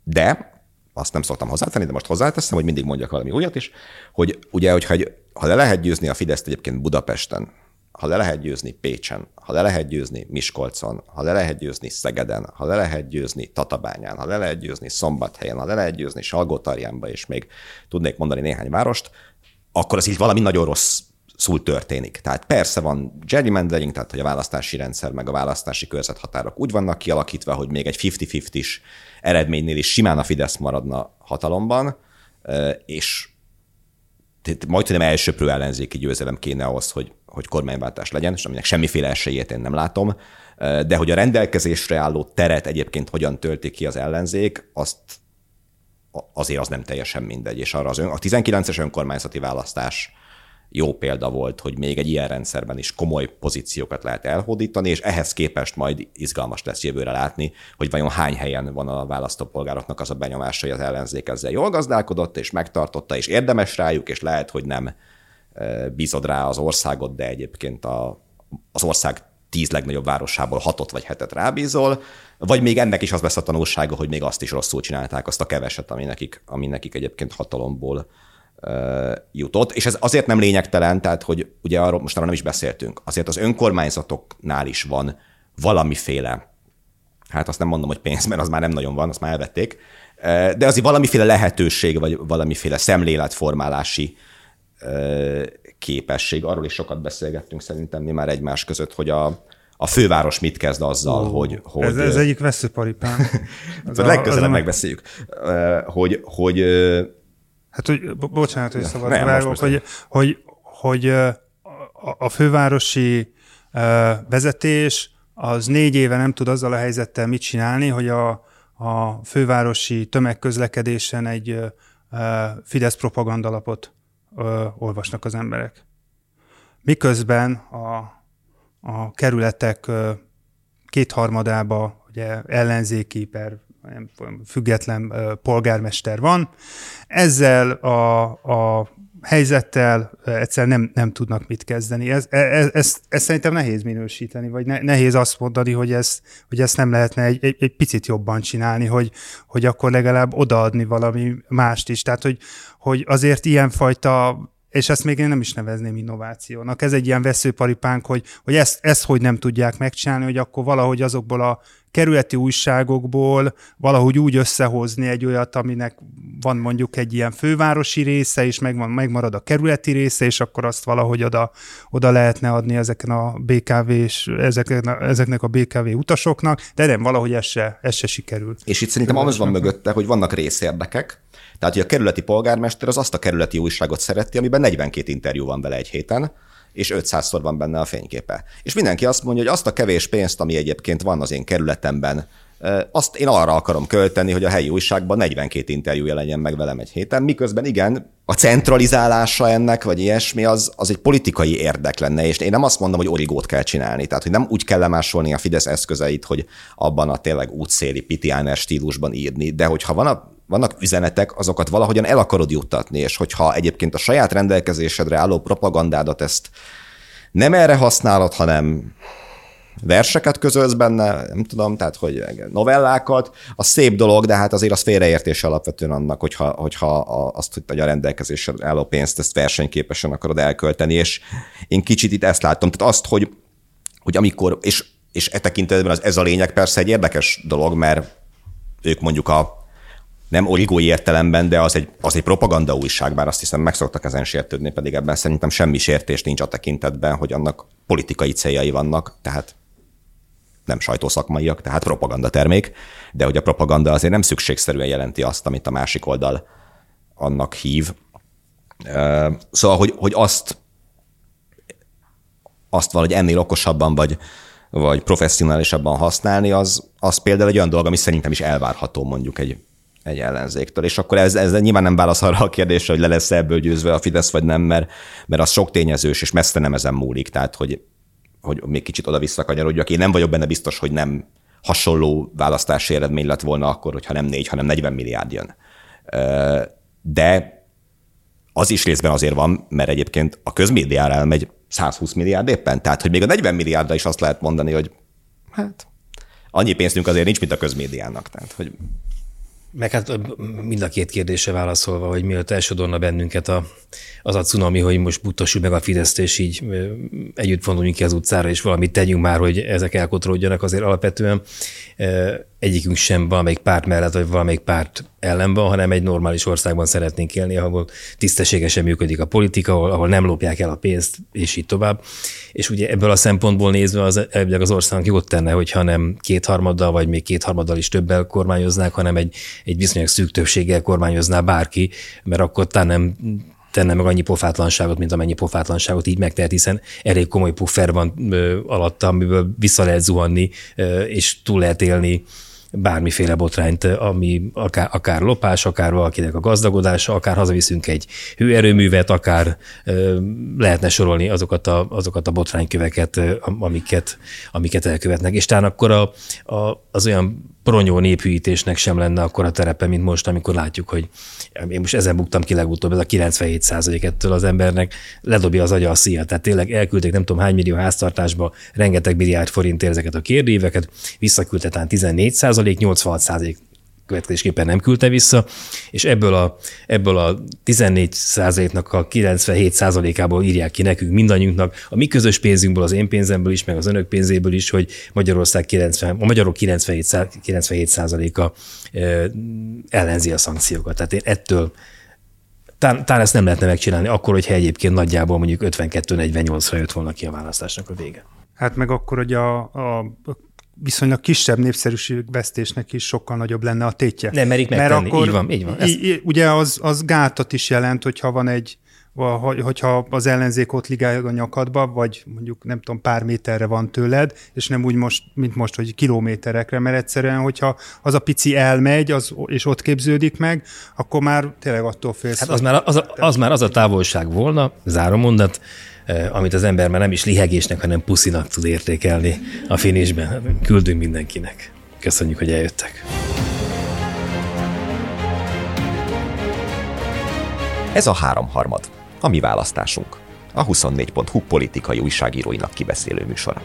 De, azt nem szoktam hozzátenni, de most hozzáteszem, hogy mindig mondjak valami újat is, hogy ugye, hogyha egy, ha le lehet győzni a Fideszt egyébként Budapesten, ha le lehet győzni Pécsen, ha le lehet győzni Miskolcon, ha le lehet győzni Szegeden, ha le lehet győzni Tatabányán, ha le lehet győzni Szombathelyen, ha le lehet győzni Salgótarjánba, és még tudnék mondani néhány várost, akkor az így valami nagyon rossz szul történik. Tehát persze van gerrymandering, tehát hogy a választási rendszer meg a választási körzethatárok úgy vannak kialakítva, hogy még egy 50-50-is eredménynél is simán a Fidesz maradna hatalomban, és majd nem elsőprő ellenzéki győzelem kéne ahhoz, hogy hogy kormányváltás legyen, és aminek semmiféle esélyét én nem látom, de hogy a rendelkezésre álló teret egyébként hogyan tölti ki az ellenzék, azt azért az nem teljesen mindegy. És arra az ön, a 19-es önkormányzati választás jó példa volt, hogy még egy ilyen rendszerben is komoly pozíciókat lehet elhódítani, és ehhez képest majd izgalmas lesz jövőre látni, hogy vajon hány helyen van a választópolgároknak az a benyomása, hogy az ellenzék ezzel jól gazdálkodott, és megtartotta, és érdemes rájuk, és lehet, hogy nem bízod rá az országot, de egyébként a, az ország tíz legnagyobb városából hatot vagy hetet rábízol, vagy még ennek is az lesz a tanulsága, hogy még azt is rosszul csinálták, azt a keveset, ami nekik, ami nekik egyébként hatalomból uh, jutott. És ez azért nem lényegtelen, tehát hogy ugye arról most arra nem is beszéltünk, azért az önkormányzatoknál is van valamiféle hát azt nem mondom, hogy pénz, mert az már nem nagyon van, azt már elvették, de azért valamiféle lehetőség, vagy valamiféle szemléletformálási képesség. Arról is sokat beszélgettünk szerintem mi már egymás között, hogy a, a főváros mit kezd azzal, oh, hogy, hogy... Ez, ez egyik veszőparipám. az a, legközelebb az megbeszéljük. Hogy, hogy... Hát, hogy bocsánat, hogy szabad vágok, hogy, hogy, hogy a fővárosi vezetés az négy éve nem tud azzal a helyzettel mit csinálni, hogy a, a fővárosi tömegközlekedésen egy Fidesz propagandalapot olvasnak az emberek. Miközben a, a kerületek kétharmadába ugye ellenzéki per független polgármester van. Ezzel a, a helyzettel egyszer nem, nem tudnak mit kezdeni. Ez, ez, ez, ez szerintem nehéz minősíteni, vagy ne, nehéz azt mondani, hogy, ez, hogy ezt nem lehetne egy, egy, egy picit jobban csinálni, hogy, hogy akkor legalább odaadni valami mást is. Tehát, hogy, hogy azért ilyenfajta és ezt még én nem is nevezném innovációnak. Ez egy ilyen veszőparipánk, hogy, hogy ezt, ezt hogy nem tudják megcsinálni, hogy akkor valahogy azokból a kerületi újságokból valahogy úgy összehozni egy olyat, aminek van mondjuk egy ilyen fővárosi része, és megvan, megmarad a kerületi része, és akkor azt valahogy oda, oda lehetne adni ezeken a BKV és ezeken, ezeknek a BKV utasoknak, de nem, valahogy ez se, ez se sikerül. És itt szerintem az van mögötte, hogy vannak részérdekek, tehát, hogy a kerületi polgármester az azt a kerületi újságot szereti, amiben 42 interjú van vele egy héten, és 500-szor van benne a fényképe. És mindenki azt mondja, hogy azt a kevés pénzt, ami egyébként van az én kerületemben, azt én arra akarom költeni, hogy a helyi újságban 42 interjú jelenjen meg velem egy héten, miközben igen, a centralizálása ennek, vagy ilyesmi, az, az egy politikai érdek lenne, és én nem azt mondom, hogy origót kell csinálni, tehát hogy nem úgy kell lemásolni a Fidesz eszközeit, hogy abban a tényleg útszéli pitiáner stílusban írni, de hogyha van a vannak üzenetek, azokat valahogyan el akarod juttatni, és hogyha egyébként a saját rendelkezésedre álló propagandádat ezt nem erre használod, hanem verseket közölsz benne, nem tudom, tehát hogy novellákat, az szép dolog, de hát azért az félreértés alapvetően annak, hogyha, hogyha azt, hogy a rendelkezésre álló pénzt ezt versenyképesen akarod elkölteni, és én kicsit itt ezt láttam, tehát azt, hogy, hogy amikor, és, és e tekintetben az, ez a lényeg persze egy érdekes dolog, mert ők mondjuk a nem origói értelemben, de az egy, az egy propaganda újság, bár azt hiszem meg szoktak ezen sértődni, pedig ebben szerintem semmi sértés nincs a tekintetben, hogy annak politikai céljai vannak, tehát nem sajtószakmaiak, tehát propaganda termék, de hogy a propaganda azért nem szükségszerűen jelenti azt, amit a másik oldal annak hív. Szóval, hogy, hogy azt, azt valahogy ennél okosabban vagy, vagy professzionálisabban használni, az, az például egy olyan dolog, ami szerintem is elvárható mondjuk egy egy ellenzéktől. És akkor ez, ez nyilván nem válasz arra a kérdésre, hogy le lesz ebből győzve a Fidesz, vagy nem, mert, mert az sok tényezős, és messze nem ezen múlik. Tehát, hogy, hogy még kicsit oda-vissza kanyarodjak. Én nem vagyok benne biztos, hogy nem hasonló választási eredmény lett volna akkor, hogyha nem négy, hanem 40 milliárd jön. De az is részben azért van, mert egyébként a közmédiára elmegy 120 milliárd éppen. Tehát, hogy még a 40 milliárdra is azt lehet mondani, hogy hát annyi pénzünk azért nincs, mint a közmédiának. Tehát, hogy meg hát mind a két kérdése válaszolva, hogy miért elsodorna bennünket a, az a cunami, hogy most butassuk meg a Fideszt, és így együtt vonuljunk ki az utcára, és valamit tegyünk már, hogy ezek elkotródjanak azért alapvetően egyikünk sem valamelyik párt mellett, vagy valamelyik párt ellen van, hanem egy normális országban szeretnénk élni, ahol tisztességesen működik a politika, ahol, ahol nem lopják el a pénzt, és így tovább. És ugye ebből a szempontból nézve az, az országnak jót tenne, hogyha nem kétharmaddal, vagy még kétharmaddal is többel kormányoznák, hanem egy, egy viszonylag szűk többséggel kormányozná bárki, mert akkor talán nem tenne meg annyi pofátlanságot, mint amennyi pofátlanságot így megtehet, hiszen elég komoly puffer van ö, alatta, amiből vissza lehet zuhanni, ö, és túl lehet élni bármiféle botrányt, ami akár, akár lopás, akár valakinek a gazdagodása, akár hazaviszünk egy hőerőművet, akár ö, lehetne sorolni azokat a, azokat a botrányköveket, amiket, amiket elkövetnek. És talán akkor a, a, az olyan pronyó néphűítésnek sem lenne akkor a terepe, mint most, amikor látjuk, hogy én most ezen buktam ki legutóbb, ez a 97 százalék ettől az embernek ledobja az agya a szíjat. Tehát tényleg elküldték nem tudom hány millió háztartásba rengeteg milliárd forintért ezeket a kérdéveket, visszaküldte 14 százalék, 86 százalék következésképpen nem küldte vissza, és ebből a, ebből a 14 nak a 97 százalékából írják ki nekünk mindannyiunknak, a mi közös pénzünkből, az én pénzemből is, meg az önök pénzéből is, hogy Magyarország 90, a magyarok 97, 97 százaléka ellenzi a szankciókat. Tehát én ettől talán, talán ezt nem lehetne megcsinálni akkor, hogyha egyébként nagyjából mondjuk 52-48-ra jött volna ki a választásnak a vége. Hát meg akkor, hogy a, a viszonylag kisebb népszerűségvesztésnek is sokkal nagyobb lenne a tétje. Nem merik megtenni, Mert akkor, így van. Így van. Ezt... Ugye az, az gátat is jelent, hogyha van egy hogyha az ellenzék ott ligál a nyakadba, vagy mondjuk nem tudom, pár méterre van tőled, és nem úgy most, mint most, hogy kilométerekre, mert egyszerűen, hogyha az a pici elmegy, az, és ott képződik meg, akkor már tényleg attól félsz. Hát az, már, az, a, az már az a távolság volna, zárom mondat, amit az ember már nem is lihegésnek, hanem puszinak tud értékelni a finisben. Küldünk mindenkinek. Köszönjük, hogy eljöttek. Ez a háromharmad a mi választásunk, a 24.hu politikai újságíróinak kibeszélő műsora.